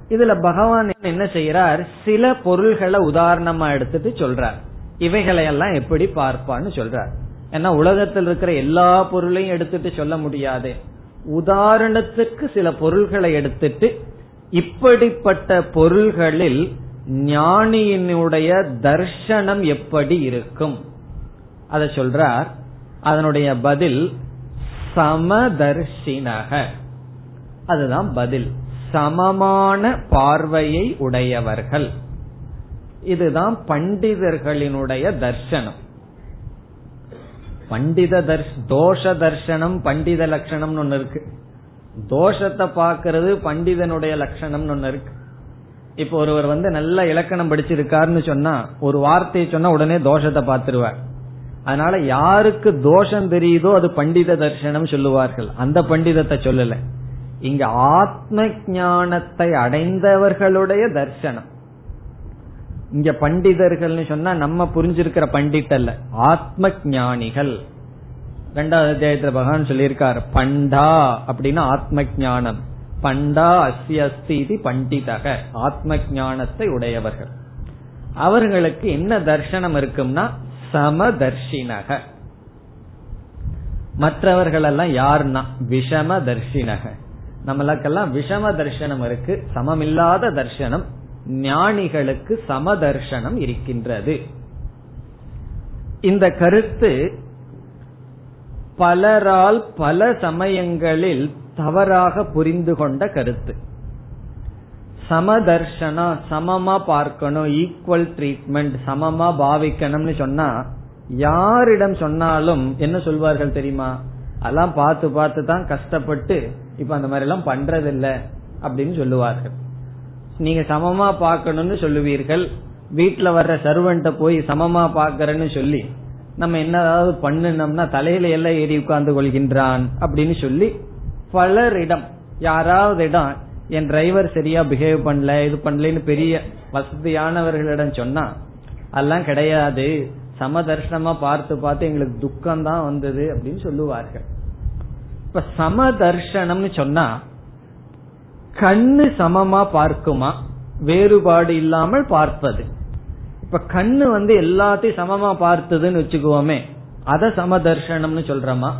இதுல பகவான் என்ன செய்யறார் சில பொருள்களை உதாரணமா எடுத்துட்டு சொல்றார். இவைகளை எல்லாம் எப்படி பார்ப்பான்னு சொல்றார். ஏன்னா உலகத்தில் இருக்கிற எல்லா பொருளையும் எடுத்துட்டு சொல்ல முடியாது. உதாரணத்துக்கு சில பொருள்களை எடுத்துட்டு இப்படிப்பட்ட பொருள்களில் ஞானியினுடைய தர்ஷனம் எப்படி இருக்கும்? அத சொல்றார். அதனுடைய பதில் சமதர்ஷினக. அதுதான் பதில். சமமான பார்வையை உடையவர்கள். இதுதான் பண்டிதர்களினுடைய தர்சனம். பண்டித தர்ஷ் தோஷ தர்சனம் பண்டித லட்சணம் ஒன்னு இருக்கு. தோஷத்தை பாக்குறது பண்டிதனுடைய லட்சணம் ஒன்னு இருக்கு. இப்ப ஒருவர் வந்து நல்ல இலக்கணம் படிச்சிருக்காருன்னு சொன்னா ஒரு வார்த்தையை சொன்னா உடனே தோஷத்தை பார்த்துருவார். அதனால யாருக்கு தோஷம் தெரியுதோ அது பண்டித தர்சனம் சொல்லுவார்கள். அந்த பண்டிதத்தை சொல்லல. இங்க ஆத்ம ஞானத்தை அடைந்தவர்களுடைய தர்சனம் இங்க பண்டிதர்கள்னு சொன்னா நம்ம புரிஞ்சிருக்கிற பண்டிட் அல்ல ஆத்ம ஞானிகள் ரெண்டாவது அத்தியாயத்துல பகவான் சொல்லியிருக்கார் பண்டா அப்படின்னா ஆத்ம ஞானம் பண்டா அஸ்தி அஸ்தி இது பண்டிதக ஆத்ம ஞானத்தை உடையவர்கள். அவர்களுக்கு என்ன தர்சனம் இருக்கும்னா சமதர்ஷினக. மற்றவர்கள் எல்லாம் யாருன்னா? விஷம தர்ஷினக நம்மளுக்கெல்லாம் விஷம தர்சனம் இருக்கு சமமில்லாத தர்சனம் ஞானிகளுக்கு சமதர்சனம் இருக்கின்றது. இந்த கருத்து பலரால் பல சமயங்களில் தவறாக புரிந்து கொண்ட கருத்து. சமதர்ஷனா சமமா பார்க்கணும் ஈக்குவல் ட்ரீட்மெண்ட் சமமா பாவிக்கணும்னு சொன்னா யாரிடம் சொன்னாலும் என்ன சொல்வார்கள் தெரியுமா? அதெல்லாம் பார்த்து பார்த்து தான் கஷ்டப்பட்டு இப்ப அந்த மாதிரி எல்லாம் பண்றதில்ல அப்படின்னு சொல்லுவார்கள். நீங்க சமமா பார்க்கணும்னு சொல்லுவீர்கள் வீட்டுல வர்ற சர்வன்ட்ட போய் சமமா பாக்கிறேன்னு சொல்லி நம்ம என்ன ஏதாவது பண்ணணும்னா தலையில எல்லாம் ஏறி உட்கார்ந்து கொள்கின்றான் அப்படின்னு சொல்லி பலரிடம் யாராவது இடம் என் டிரைவர் சரியா பிஹேவ் பண்ணல இது பண்ணலன்னு பெரிய வசதியானவர்களிடம் சொன்னா அதெல்லாம் கிடையாது. சமதர்ஷனமா பார்த்து பார்த்து எங்களுக்கு துக்கம் தான் வந்தது அப்படின்னு சொல்லுவார்கள். இப்ப சமதர்ஷனம்னு சொன்னா கண்ணு சமமா பார்க்குமா? வேறுபாடு இல்லாமல் பார்ப்பது. இப்ப கண்ணு வந்து எல்லாத்தையும் சமமா பார்த்ததுன்னு வச்சுக்குவோமே அத சமதர்ஷனம்னு சொல்றோமா?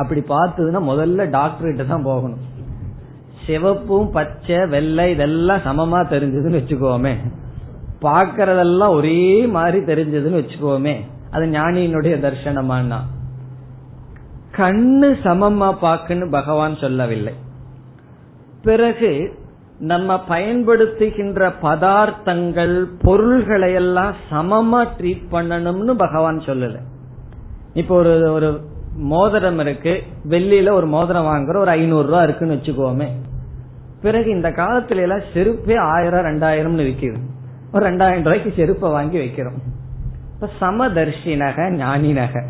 அப்படி பார்த்ததுன்னா முதல்ல டாக்டர் கிட்ட தான் போகணும். சிவப்பும் பச்சை வெள்ளை இதெல்லாம் சமமா தெரிஞ்சதுன்னு வச்சுக்கோமே. பாக்கிறதெல்லாம் ஒரே மாதிரி தெரிஞ்சதுன்னு வச்சுக்கோமே. அது ஞானியினுடைய தர்சனமானா கண்ணு சமமா பாக்குன்னு பகவான் சொல்லவில்லை. பிறகு நம்ம பயன்படுத்துகின்ற பதார்த்தங்கள் பொருள்களை எல்லாம் சமமா ட்ரீட் பண்ணணும்னு பகவான் சொல்லல. இப்போ ஒரு ஒரு மோதிரம் இருக்கு. வெள்ளியில ஒரு மோதிரம் வாங்குற ஒரு ஐநூறு ரூபா இருக்குன்னு வச்சுக்கோமே. பிறகு இந்த காலத்துல எல்லாம் செருப்பே ஆயிரம் ரெண்டாயிரம்னு விற்கிது. ஒரு ரெண்டாயிரம் ரூபாய்க்கு செருப்பை வாங்கி வைக்கிறோம். இப்ப சமதர்ஷினக ஞானினக.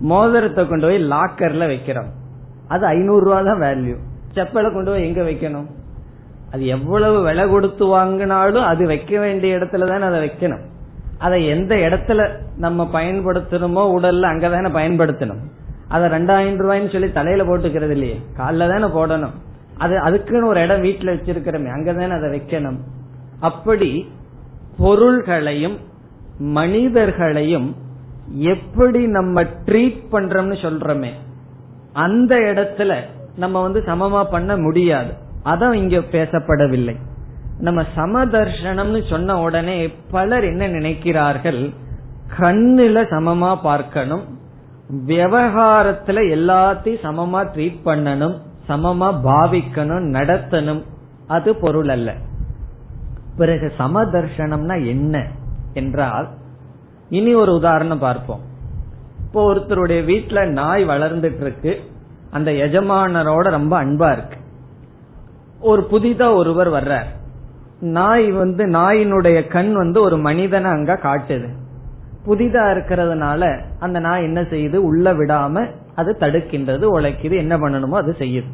மோதிரத்தை கொண்டு போய் லாக்கர்ல வைக்கிறோம். அது ஐநூறு ரூபா தான் வேல்யூ செப்பலை கொண்டு போய் எங்க வைக்கணும்? அது எவ்வளவு விலை கொடுத்து வாங்கினாலும் அது வைக்க வேண்டிய இடத்துல தானே அதை வைக்கணும். அதை எந்த இடத்துல நம்ம பயன்படுத்தணுமோ உடல்ல அங்கதானே பயன்படுத்தணும். அதை ரெண்டாயிரம் ரூபாய்னு சொல்லி தலையில போட்டுக்கிறது இல்லையே. காலில் தானே போடணும். அது அதுக்குன்னு ஒரு இடம் வீட்டுல வச்சிருக்கிறோமே அங்கதானே அதை வைக்கணும். அப்படி பொருள்களையும் மனிதர்களையும் எப்படி நம்ம ட்ரீட் பண்றோம்னு சொல்றோமே அந்த இடத்துல நம்ம வந்து சமமா பண்ண முடியாது. அதான் இங்க பேசப்படவில்லை. நம்ம சமதர்ஷனம்னு சொன்ன உடனே பலர் என்ன நினைக்கிறார்கள்? கண்ணுல சமமா பார்க்கணும் விவகாரத்துல எல்லாத்தையும் சமமா ட்ரீட் பண்ணணும் சமமா பாவிக்கணும் நடத்தணும் அது பொருள் அல்ல. பிறகு சமதர்ஷனம்னா என்ன என்றால் இனி ஒரு உதாரணம் பார்ப்போம். இப்போ ஒருத்தருடைய வீட்டுல நாய் வளர்ந்துட்டு இருக்கு அந்த எஜமானரோட ரொம்ப அன்பா இருக்கு. ஒரு புதிதா ஒருவர் வர்றார். நாய் வந்து நாயினுடைய கண் வந்து ஒரு மனிதனை அங்க காட்டுது. புதிதா இருக்கிறதுனால அந்த நாய் என்ன செய்யுது? உள்ள விடாம அது தடுக்கின்றது உழைக்குது என்ன பண்ணணுமோ அது செய்யுது.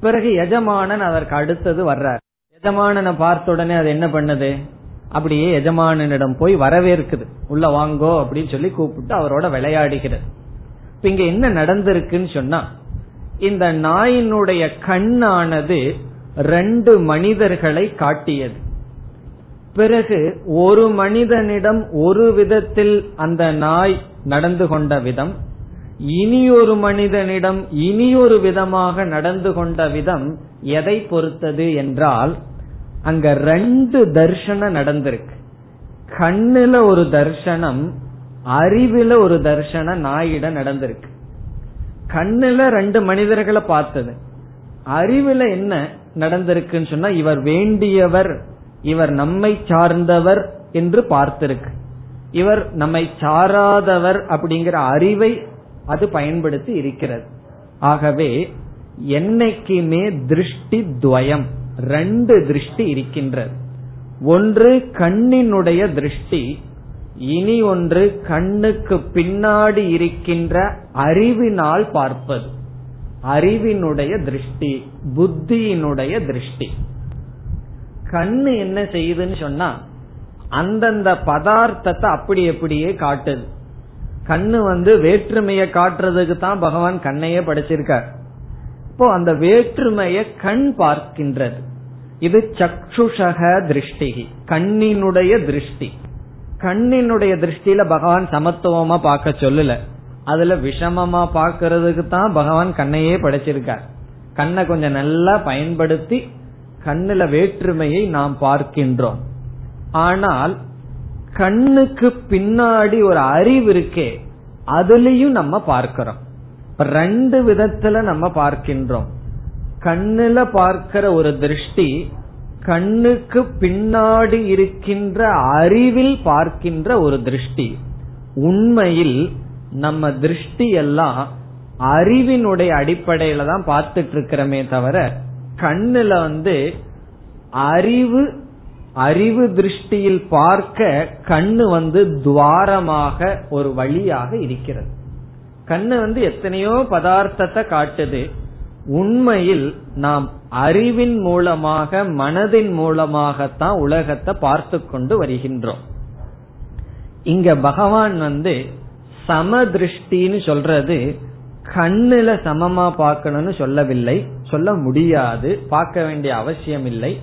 பிறகு எஜமானன் அதற்கு அடுத்தது வர்றார். எஜமானனை பார்த்த உடனே அது என்ன பண்ணுது? அப்படியே எஜமானனிடம் போய் வரவேற்குது. உள்ள வாங்கோ அப்படின்னு சொல்லி கூப்பிட்டு அவரோட விளையாடுகிறது இப்ப இங்க என்ன நடந்திருக்குன்னு சொன்னா இந்த நாயினுடைய கண்ணானது ரெண்டு மனிதர்களை காட்டியது. பிறகு ஒரு மனிதனிடம் ஒரு விதத்தில் அந்த நாய் நடந்து கொண்ட விதம் இனி ஒரு மனிதனிடம் இனியொரு விதமாக நடந்து கொண்ட விதம் எதை பொறுத்தது என்றால் அங்க ரெண்டு தர்ஷனம் நடந்திருக்கு. கண்ணுல ஒரு தர்ஷனம் அறிவுல ஒரு தர்ஷனம் நாயிடம் நடந்திருக்கு. கண்ணுல ரெண்டு மனிதர்களை பார்த்தது. அறிவுல என்ன நடந்திருக்குன்னு சொன்னா இவர் வேண்டியவர் இவர் நம்மை சார்ந்தவர் என்று பார்த்திருக்கு. இவர் நம்மை சாராதவர் அப்படிங்கிற அறிவை அது பயன்படுத்தி இருக்கிறது. ஆகவே என்னைக்குமே திருஷ்டி துவயம் ரெண்டு திருஷ்டி இருக்கின்றது. ஒன்று கண்ணினுடைய திருஷ்டி இனி ஒன்று கண்ணுக்கு பின்னாடி இருக்கின்ற அறிவினால் பார்ப்பது. அறிவினுடைய திருஷ்டி புத்தியினுடைய திருஷ்டி. கண்ணு என்ன செய்யுதுன்னு சொன்னா அந்தந்த பதார்த்தத்தை அப்படி எப்படியே காட்டுது. கண்ணு வந்து வேற்றுமைய காட்டுறதுக்கு தான் பகவான் கண்ணையே படைச்சிருக்கார். இப்போ அந்த வேற்றுமைய கண் பார்க்கின்றது. இது சக்ஷுஷக திருஷ்டி கண்ணினுடைய திருஷ்டி. கண்ணினுடைய திருஷ்டியில பகவான் சமத்துவமா பார்க்க சொல்லல. அதுல விஷமமா பாக்கிறதுக்கு தான் பகவான் கண்ணையே படைச்சிருக்கார். கண்ணை கொஞ்சம் நல்லா பயன்படுத்தி கண்ணுல வேற்றுமையை நாம் பார்க்கின்றோம். ஆனால் கண்ணுக்கு பின்னாடி ஒரு அறிவு இருக்கே அதுலயும் நம்ம பார்க்கிறோம். ரெண்டு விதத்துல நம்ம பார்க்கின்றோம். கண்ணுல பார்க்கிற ஒரு திருஷ்டி கண்ணுக்கு பின்னாடி இருக்கின்ற அறிவில் பார்க்கின்ற ஒரு திருஷ்டி. உண்மையில் நம்ம திருஷ்டி எல்லாம் அறிவினுடைய அடிப்படையில தான் பார்த்துட்டு இருக்கிறோமே தவிர கண்ணுல வந்து அறிவு அறிவு திருஷ்டியில் பார்க்க கண்ணு வந்து துவாரமாக ஒரு வழியாக இருக்கிறது. கண்ணு வந்து எத்தனையோ பதார்த்தத்தை காட்டுது. உண்மையில் நாம் அறிவின் மூலமாக மனதின் மூலமாகத்தான் உலகத்தை பார்த்து கொண்டு வருகின்றோம். இங்க பகவான் வந்து சமதிருஷ்டின்னு சொல்றது கண்ணுல சமமா பார்க்கணும்னு சொல்லவில்லை சொல்ல முடியாது பார்க்க வேண்டிய அவசியம் இல்லை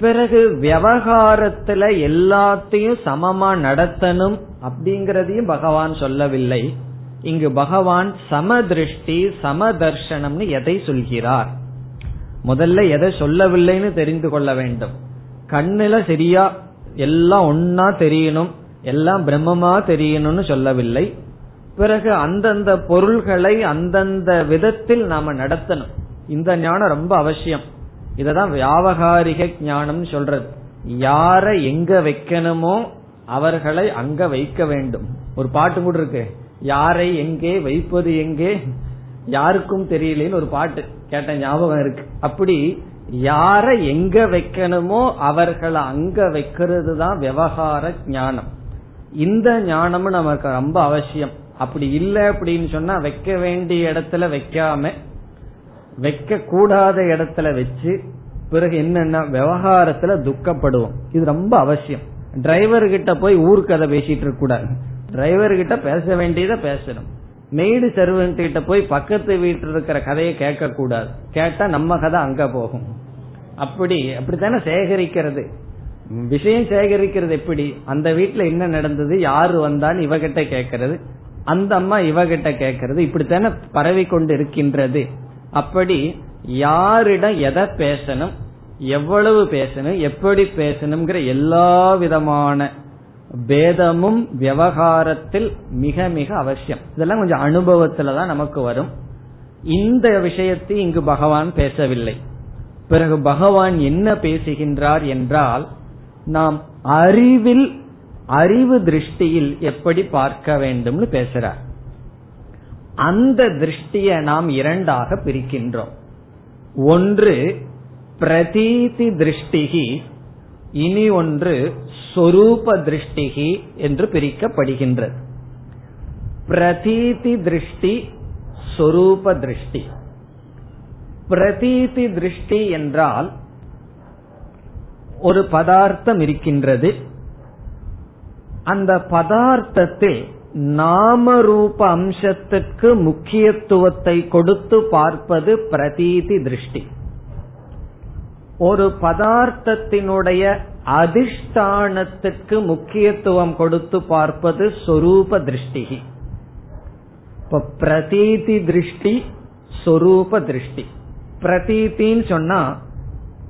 பிறகு விவகாரத்துல எல்லாத்தையும் சமமா நடத்தணும் அப்படிங்கறதையும் பகவான் சொல்லவில்லை. இங்கு பகவான் சமதிருஷ்டி சமதர்ஷனம்னு எதை சொல்கிறார்? முதல்ல எதை சொல்லவில்லைன்னு தெரிந்து கொள்ள வேண்டும். கண்ணுல சரியா எல்லாம் ஒன்னா தெரியணும் எல்லாம் பிரம்மமா தெரியணும்னு சொல்லவில்லை. பிறகு அந்தந்த பொருள்களை அந்தந்த விதத்தில் நாம நடத்தணும். இந்த ஞானம் ரொம்ப அவசியம். இததான் வியாபகாரிக ஞானம் சொல்றது. யார எங்க வைக்கணுமோ அவர்களை அங்க வைக்க வேண்டும். ஒரு பாட்டு கூட இருக்கு. யாரை எங்கே வைப்பது எங்கே? யாருக்கும் தெரியலேன்னு ஒரு பாட்டு கேட்ட ஞாபகம் இருக்கு. அப்படி யார எங்க வைக்கணுமோ அவர்களை அங்க வைக்கிறது தான் விவகார ஞானம். இந்த ஞானமும் நமக்கு ரொம்ப அவசியம். அப்படி இல்லை அப்படின்னு சொன்னா வைக்க வேண்டிய இடத்துல வைக்காம வைக்க கூடாத இடத்துல வச்சு பிறகு என்னன்னா விவகாரத்துல துக்கப்படுவோம். இது ரொம்ப அவசியம். டிரைவர் கிட்ட போய் ஊர்க்கதை பேசிட்டு இருக்க கூடாது. டிரைவர் கிட்ட பேச வேண்டியதை பேசணும். மெய்டு சர்வெண்ட் கிட்ட போய் பக்கத்து வீட்டில் இருக்கிற கதையை கேட்க கூடாது. கேட்டா நம்ம கதை அங்க போகும். அப்படி அப்படித்தானே சேகரிக்கிறது? விஷயம் சேகரிக்கிறது எப்படி? அந்த வீட்டுல என்ன நடந்தது? யாரு வந்தான்னு இவகிட்ட கேட்கறது. அந்த அம்மா இவகிட்ட கேட்கறது. இப்படித்தானே பரவி கொண்டு இருக்கின்றது. அப்படி யாரிடம் எதை பேசணும் எவ்வளவு பேசணும் எப்படி பேசணுங்கிற எல்லா விதமான பேதமும் விவகாரத்தில் மிக மிக அவசியம். இதெல்லாம் கொஞ்சம் அனுபவத்துலதான் நமக்கு வரும். இந்த விஷயத்தை இங்கு பகவான் பேசவில்லை. பிறகு பகவான் என்ன பேசுகின்றார் என்றால் நாம் அறிவில் அறிவு திருஷ்டியில் எப்படி பார்க்க வேண்டும்னு பேசுறார். அந்த திருஷ்டியை நாம் இரண்டாக பிரிக்கின்றோம். ஒன்று பிரதீதி திருஷ்டிகி இனி ஒன்று சொரூப திருஷ்டிகி என்று பிரிக்கப்படுகின்றது. பிரதீதி திருஷ்டி சொரூப திருஷ்டி. பிரதீதி திருஷ்டி என்றால் ஒரு பதார்த்தம் இருக்கின்றது. அந்த பதார்த்தத்தில் நாம ரூப அம்சத்திற்கு முக்கியத்துவத்தை கொடுத்து பார்ப்பது பிரதீதி திருஷ்டி. ஒரு பதார்த்தத்தினுடைய அதிஷ்டானத்துக்கு முக்கியத்துவம் கொடுத்து பார்ப்பது சொரூப திருஷ்டி இப்ப பிரதீதி திருஷ்டி சொரூப திருஷ்டி. பிரதீத்தின்னு சொன்னா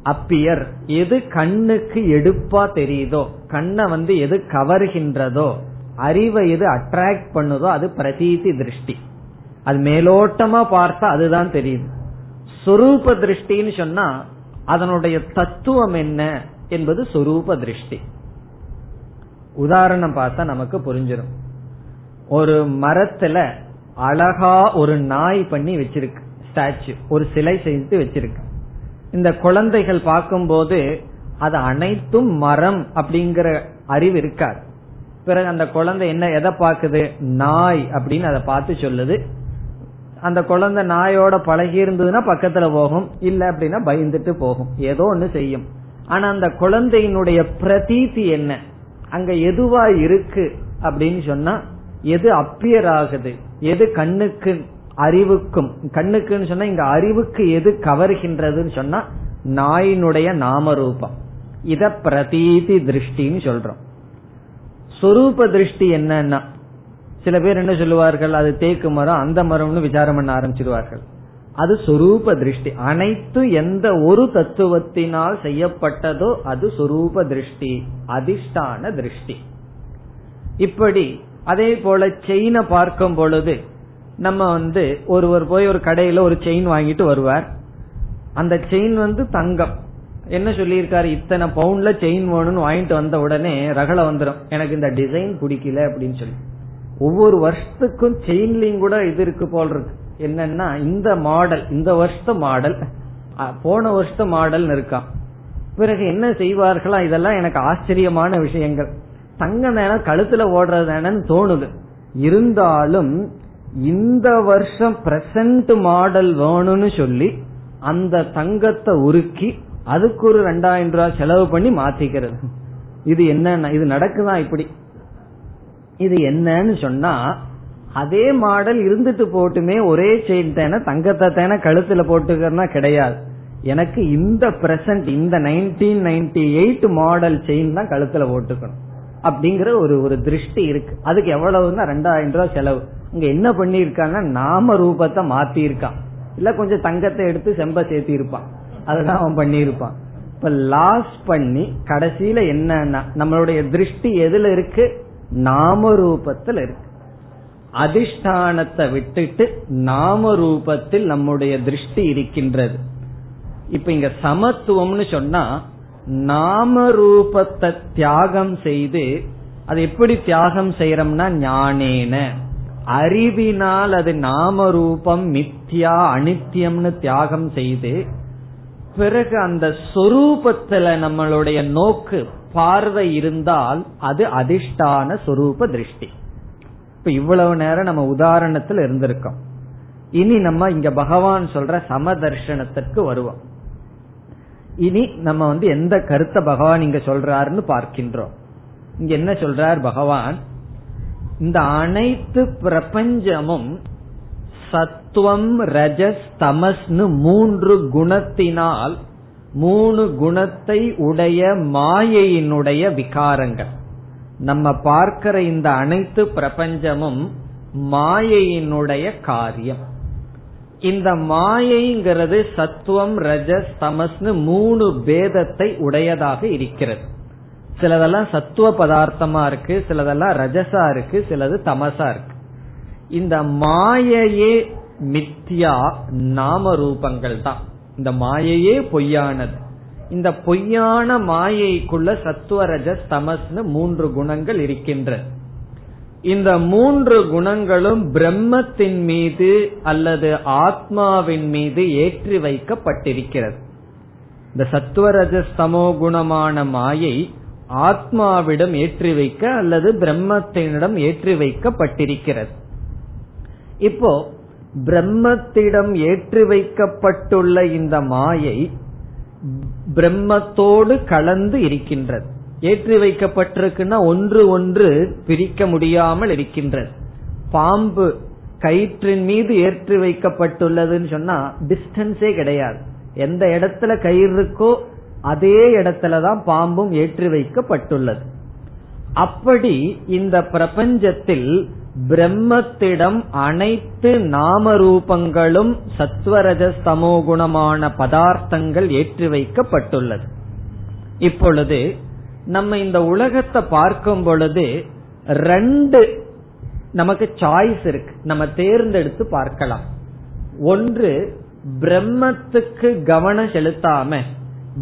அப்பியர். எது கண்ணுக்கு எடுப்பா தெரியுதோ கண்ணை வந்து எது கவர்கின்றதோ அறிவை எது அட்ராக்ட் பண்ணுதோ அது பிரதீதி திருஷ்டி. அது மேலோட்டமா பார்த்தா அதுதான் தெரியுது. சொரூப திருஷ்டின்னு சொன்னா அதனுடைய தத்துவம் என்ன என்பது சொரூப திருஷ்டி. உதாரணம் பார்த்தா நமக்கு புரிஞ்சிடும் ஒரு மரத்துல அழகா ஒரு நாய் பண்ணி வச்சிருக்கு ஸ்டாச்சு ஒரு சிலை செய்து வச்சிருக்கு. இந்த குழந்தைகள் பார்க்கும்போது அது அனைத்தும் மரம் அப்படிங்கிற அறிவு இருக்காது. பிறகு அந்த குழந்தை என்ன எதை பாக்குது நாய் அப்படின்னு அதை பார்த்து சொல்லுது. அந்த குழந்தை நாயோட பழகி இருந்ததுன்னா பக்கத்துல போகும். இல்ல அப்படின்னா பயந்துட்டு போகும். ஏதோ ஒண்ணு செய்யும். ஆனா அந்த குழந்தையினுடைய பிரதீதி என்ன? அங்க எதுவா இருக்கு அப்படின்னு சொன்னா எது அப்பியர் ஆகுது? எது கண்ணுக்கு அறிவுக்கும் கண்ணுக்குன்னு சொன்னா இங்க அறிவுக்கு எது கவர்கின்றதுன்னு சொன்னா நாயினுடைய நாமரூபம். இத பிரதீதி திருஷ்டின்னு சொல்றோம். சொரூப திருஷ்டி என்னன்னா? சில பேர் என்ன சொல்லுவார்கள் அது தேக்கு மரம் அந்த மரம்னு விசாரம் பண்ண ஆரம்பிச்சிருவார்கள். அது சொரூப திருஷ்டி. அனைத்து எந்த ஒரு தத்துவத்தினால் செய்யப்பட்டதோ அது சொரூப திருஷ்டி அதிஷ்டான திருஷ்டி. இப்படி அதே போல செயினை பார்க்கும் பொழுது நம்ம வந்து ஒருவர் போய் ஒரு கடையில ஒரு செயின் வாங்கிட்டு வருவார். அந்த செயின் வந்து தங்கம். என்ன சொல்லியிருக்காரு? இத்தனை பவுண்ட்ல செயின் வேணும்னு வாங்கிட்டு வந்த உடனே ரகலை வந்துடும் எனக்கு இந்த டிசைன் பிடிக்கல அப்படின்னு சொல்லி. ஒவ்வொரு வருஷத்துக்கும் செயின்லயும் கூட இது இருக்கு போல் இருக்கு. என்னன்னா இந்த மாடல் இந்த வருஷத்து மாடல் போன வருஷத்து மாடல் இருக்கான் பிறகு என்ன செய்வார்களா? இதெல்லாம் எனக்கு ஆச்சரியமான விஷயங்கள். தங்க நேரம் கழுத்துல ஓடுறது தோணுது. இருந்தாலும் இந்த வருஷம் பிரசன்ட் மாடல் வேணும்னு சொல்லி அந்த தங்கத்தை உருக்கி அதுக்கு ஒரு ரெண்டாயிரம் ரூபாய் செலவு பண்ணி மாத்திக்கிறது. இது என்ன இது நடக்குதான் இப்படி? இது என்னன்னு சொன்னா அதே மாடல் இருந்துட்டு போட்டுமே ஒரே செயின் தானே தங்கத்தை தானே கழுத்துல போட்டுக்கிறனா கிடையாது. எனக்கு இந்த பிரசன்ட் இந்த nineteen ninety eight model chain தான் கழுத்துல போட்டுக்கணும். அப்படிங்கிற ஒரு ஒரு திருஷ்டி இருக்கு. அதுக்கு எவ்வளவுன்னா ரெண்டாயிரம் ரூபாய் செலவு. இங்க என்ன பண்ணிருக்காங்க நாம ரூபத்தை மாத்தி இருக்கான் இல்ல கொஞ்சம் தங்கத்தை எடுத்து செம்ப சேர்த்தி இருப்பான் அதுதான் அவன் பண்ணியிருப்பான். இப்ப லாஸ் பண்ணி கடைசியில என்னன்னா நம்மளுடைய திருஷ்டி எதுல இருக்கு? நாம ரூபத்தில் இருக்கு. அதிஷ்டானத்தை விட்டுட்டு நாம ரூபத்தில் நம்முடைய திருஷ்டி இருக்கின்றது. இப்ப இங்க சமத்துவம்னு சொன்னா நாம ரூபத்தை தியாகம் செய்து அது எப்படி தியாகம் செய்யறோம்னா ஞானேன. அறிவினால் அது நாம ரூபம் மித்யா அனித்யம்னு தியாகம் செய்து பிறகு அந்த சொரூபத்துல நம்மளுடைய நோக்கு பார்வை இருந்தால் அது அதிஷ்டான சொரூப திருஷ்டி. இப்ப இவ்வளவு நேரம் நம்ம உதாரணத்துல இருந்திருக்கோம். இனி நம்ம இங்க பகவான் சொல்ற சமதர்ஷனத்திற்கு வருவோம். இனி நம்ம வந்து எந்த கருத்தை பகவான் இங்க சொல்றாருன்னு பார்க்கின்றோம். இங்க என்ன சொல்றார் பகவான்? இந்த அனைத்து பிரபஞ்சமும் சத்துவம் ரஜஸ் தமஸ்னு மூன்று குணத்தினால் மூணு குணத்தை உடைய மாயையினுடைய விகாரங்கள். நம்ம பார்க்கிற இந்த அனைத்து பிரபஞ்சமும் மாயையினுடைய காரியம். இந்த மாயைங்கிறது சத்துவம் ரஜஸ் தமஸ்னு மூணு பேதத்தை உடையதாக இருக்கிறது. சிலதெல்லாம் சத்துவ பதார்த்தமா இருக்கு சிலதெல்லாம் ரஜசா இருக்கு சிலது தமசா இருக்கு. இந்த மாயையே மித்யா நாம ரூபங்கள் தான். இந்த மாயையே பொய்யானது. இந்த பொய்யான மாயைக்குள்ள சத்துவரஜஸ் தமஸ்னு மூன்று குணங்கள் இருக்கின்றது. இந்த மூன்று குணங்களும் பிரம்மத்தின் மீது அல்லது ஆத்மாவின் மீது ஏற்றி வைக்கப்பட்டிருக்கிறது. இந்த சத்துவரஜஸ் தமோ குணமான மாயை ஆத்மாவிடம் ஏற்றி வைக்க அல்லது பிரம்மத்தினிடம் ஏற்றி வைக்கப்பட்டிருக்கிறது. இப்போ பிரம்மத்திடம் ஏற்றி வைக்கப்பட்டுள்ள இந்த மாயை பிரம்மத்தோடு கலந்து இருக்கின்றது. ஏற்றி வைக்கப்பட்டிருக்குன்னா ஒன்று ஒன்று பிரிக்க முடியாமல் இருக்கின்றது. பாம்பு கயிற்றின் மீது ஏற்றி வைக்கப்பட்டுள்ளதுன்னு சொன்னா டிஸ்டன்ஸே கிடையாது. எந்த இடத்துல கயிறு இருக்கோ அதே இடத்துலதான் பாம்பும் ஏற்றி வைக்கப்பட்டுள்ளது. அப்படி இந்த பிரபஞ்சத்தில் பிரம்மத்திடம் அனைத்து நாம ரூபங்களும் சத்வரஜ குணமான பதார்த்தங்கள் ஏற்றி வைக்கப்பட்டுள்ளது. இப்பொழுது நம்ம இந்த உலகத்தை பார்க்கும் பொழுது ரெண்டு நமக்கு சாய்ஸ் இருக்கு. நம்ம தேர்ந்தெடுத்து பார்க்கலாம். ஒன்று பிரம்மத்துக்கு கவனம் செலுத்தாம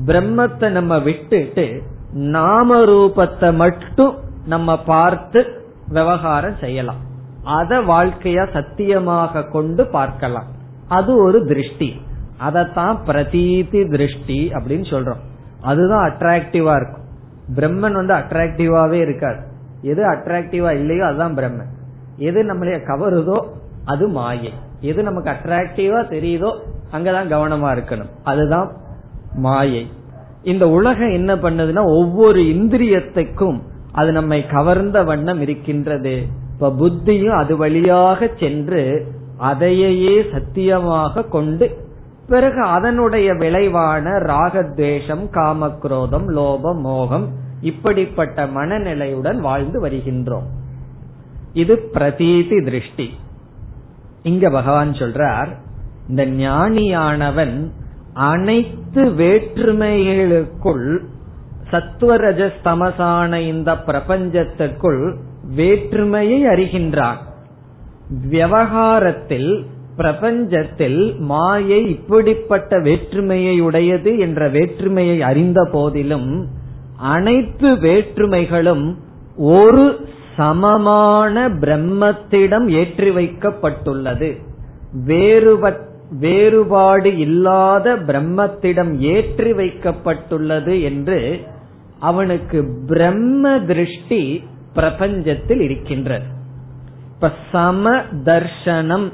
பிரம்மத்தை நம்ம விட்டுட்டு நாம ரூபத்தை மட்டும் நம்ம பார்த்து விவகாரம் செய்யலாம். அத வாழ்க்கைய சத்தியமாக கொண்டு பார்க்கலாம். அது ஒரு திருஷ்டி. அதத்தான் பிரதீதி திருஷ்டி அப்படின்னு சொல்றோம். அதுதான் அட்ராக்டிவா இருக்கும். பிரம்மன் வந்து அட்ராக்டிவாவே இருக்காது எது அட்ராக்டிவா இல்லையோ அதுதான் பிரம்மன். எது நம்மளைய கவருதோ அது மாயை. எது நமக்கு அட்ராக்டிவா தெரியுதோ அங்கதான் கவனமா இருக்கணும். அதுதான் மாயை. இந்த உலகம் என்ன பண்ணுதுன்னா ஒவ்வொரு இந்திரியத்துக்கும் அது நம்மை கவர்ந்த வண்ணம் இருக்கின்றது. இப்ப புத்தியும் அது வழியாக சென்று அதையே சத்தியமாக கொண்டு பிறகு அதனுடைய விளைவான ராகத்வேஷம் காமக்ரோதம் லோபம் மோகம் இப்படிப்பட்ட மனநிலையுடன் வாழ்ந்து வருகின்றோம். இது பிரதீதி திருஷ்டி. இங்க பகவான் சொல்றார் இந்த ஞானியானவன் அனைத்து வேற்றுமைகளுக்குள் சத்துவரஜஸ்தமசான இந்த பிரபஞ்சத்திற்குள் வேற்றுமையை அறிகின்றான் விவகாரத்தில் பிரபஞ்சத்தில் மாயை இப்படிப்பட்ட வேற்றுமையை உடையது என்ற வேற்றுமையை அறிந்த போதிலும் அனைத்து வேற்றுமைகளும் ஒரு சமமான பிரம்மத்திடம் ஏற்றி வைக்கப்பட்டுள்ளது. வேறுபாடு இல்லாத பிரம்மத்திடம் ஏற்றி வைக்கப்பட்டுள்ளது என்று அவனுக்கு பிரம்ம திருஷ்டி பிரபஞ்சத்தில் இருக்கின்றது. இப்ப சம தர்ஷனம்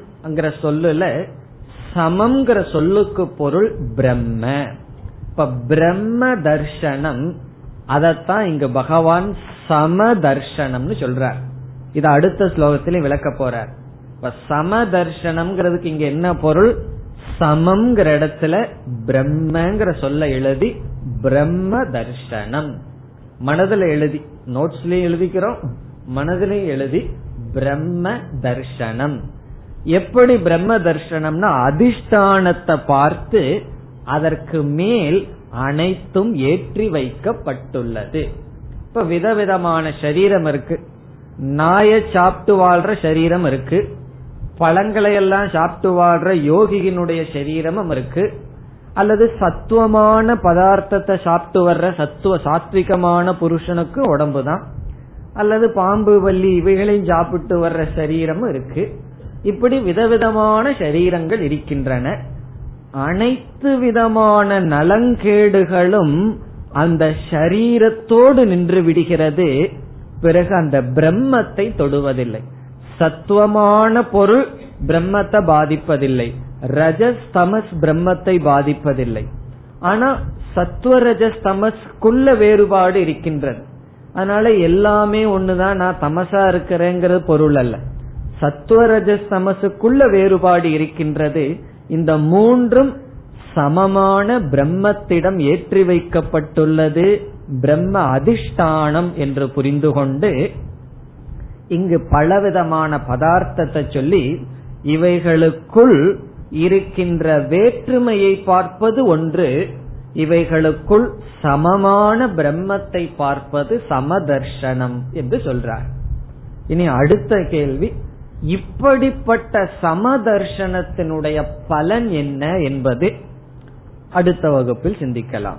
சொல்லுல சமம்ங்கிற சொல்லுக்கு பொருள் பிரம்ம. இப்ப பிரம்ம தர்ஷனம் அதத்தான் இங்கு பகவான் சம தர்ஷனம்னு சொல்றார். இது அடுத்த ஸ்லோகத்திலையும் விளக்க போறார். இப்ப சமதர்ஷனம்ங்கிறதுக்கு இங்க என்ன பொருள்? சமம்ங்கிற இடத்துல பிரம்மங்கிற சொல்ல எழுதி பிரம்ம தர்ஷனம். மனதில் எழுதி நோட்ஸ்லயும் எழுதிக்கிறோம். மனதிலையும் எழுதி பிரம்ம தர்ஷனம். எப்படி பிரம்ம தர்ஷனம்னா அதிஷ்டானத்தை பார்த்து அதற்கு மேல் அனைத்தும் ஏற்றி வைக்கப்பட்டுள்ளது. இப்ப விதவிதமான சரீரம் இருக்கு. நாய சாப்பிட்டு வாழ்ற சரீரம் இருக்கு. பழங்களை எல்லாம் சாப்பிட்டு வாழ்ற யோகியினுடைய சரீரமும் இருக்கு. அல்லது சத்துவமான பதார்த்தத்தை சாப்பிட்டு வர்ற சத்துவ சாத்விகமான புருஷனுக்கு உடம்பு தான் அல்லது பாம்பு வள்ளி இவைகளையும் சாப்பிட்டு வர்ற சரீரமும் இருக்கு. இப்படி விதவிதமான சரீரங்கள் இருக்கின்றன. அனைத்து விதமான நலங்கேடுகளும் அந்த சரீரத்தோடு நின்று விடுகிறது. பிறகு அந்த பிரம்மத்தை தொடுவதில்லை. சத்துவமான பொருள் பிரம்மத்தை பாதிப்பதில்லை. ரஜஸ் தமஸ் பிரம்மத்தை பாதிப்பதில்லை. ஆனா சத்துவ ரஜஸ் தமஸ்குள்ள வேறுபாடு இருக்கின்றது. அதனால எல்லாமே ஒண்ணுதான் நான் தமசா இருக்கிறேங்கிற பொருள் அல்ல. சத்துவ ரஜஸ் தமசுக்குள்ள வேறுபாடு இருக்கின்றது. இந்த மூன்றும் சமமான பிரம்மத்திடம் ஏற்றி வைக்கப்பட்டுள்ளது பிரம்ம அதிஷ்டானம் என்று புரிந்து கொண்டு இங்கு பலவிதமான பதார்த்தத்தை சொல்லி இவைகளுக்குள் இருக்கின்ற வேற்றுமையை பார்ப்பது ஒன்று இவைகளுக்குள் சமமான பிரம்மத்தை பார்ப்பது சமதர்ஷனம் என்று சொல்றார். இனி அடுத்த கேள்வி இப்படிப்பட்ட சமதர்ஷனத்தினுடைய பலன் என்ன என்பது அடுத்த வகுப்பில் சிந்திக்கலாம்.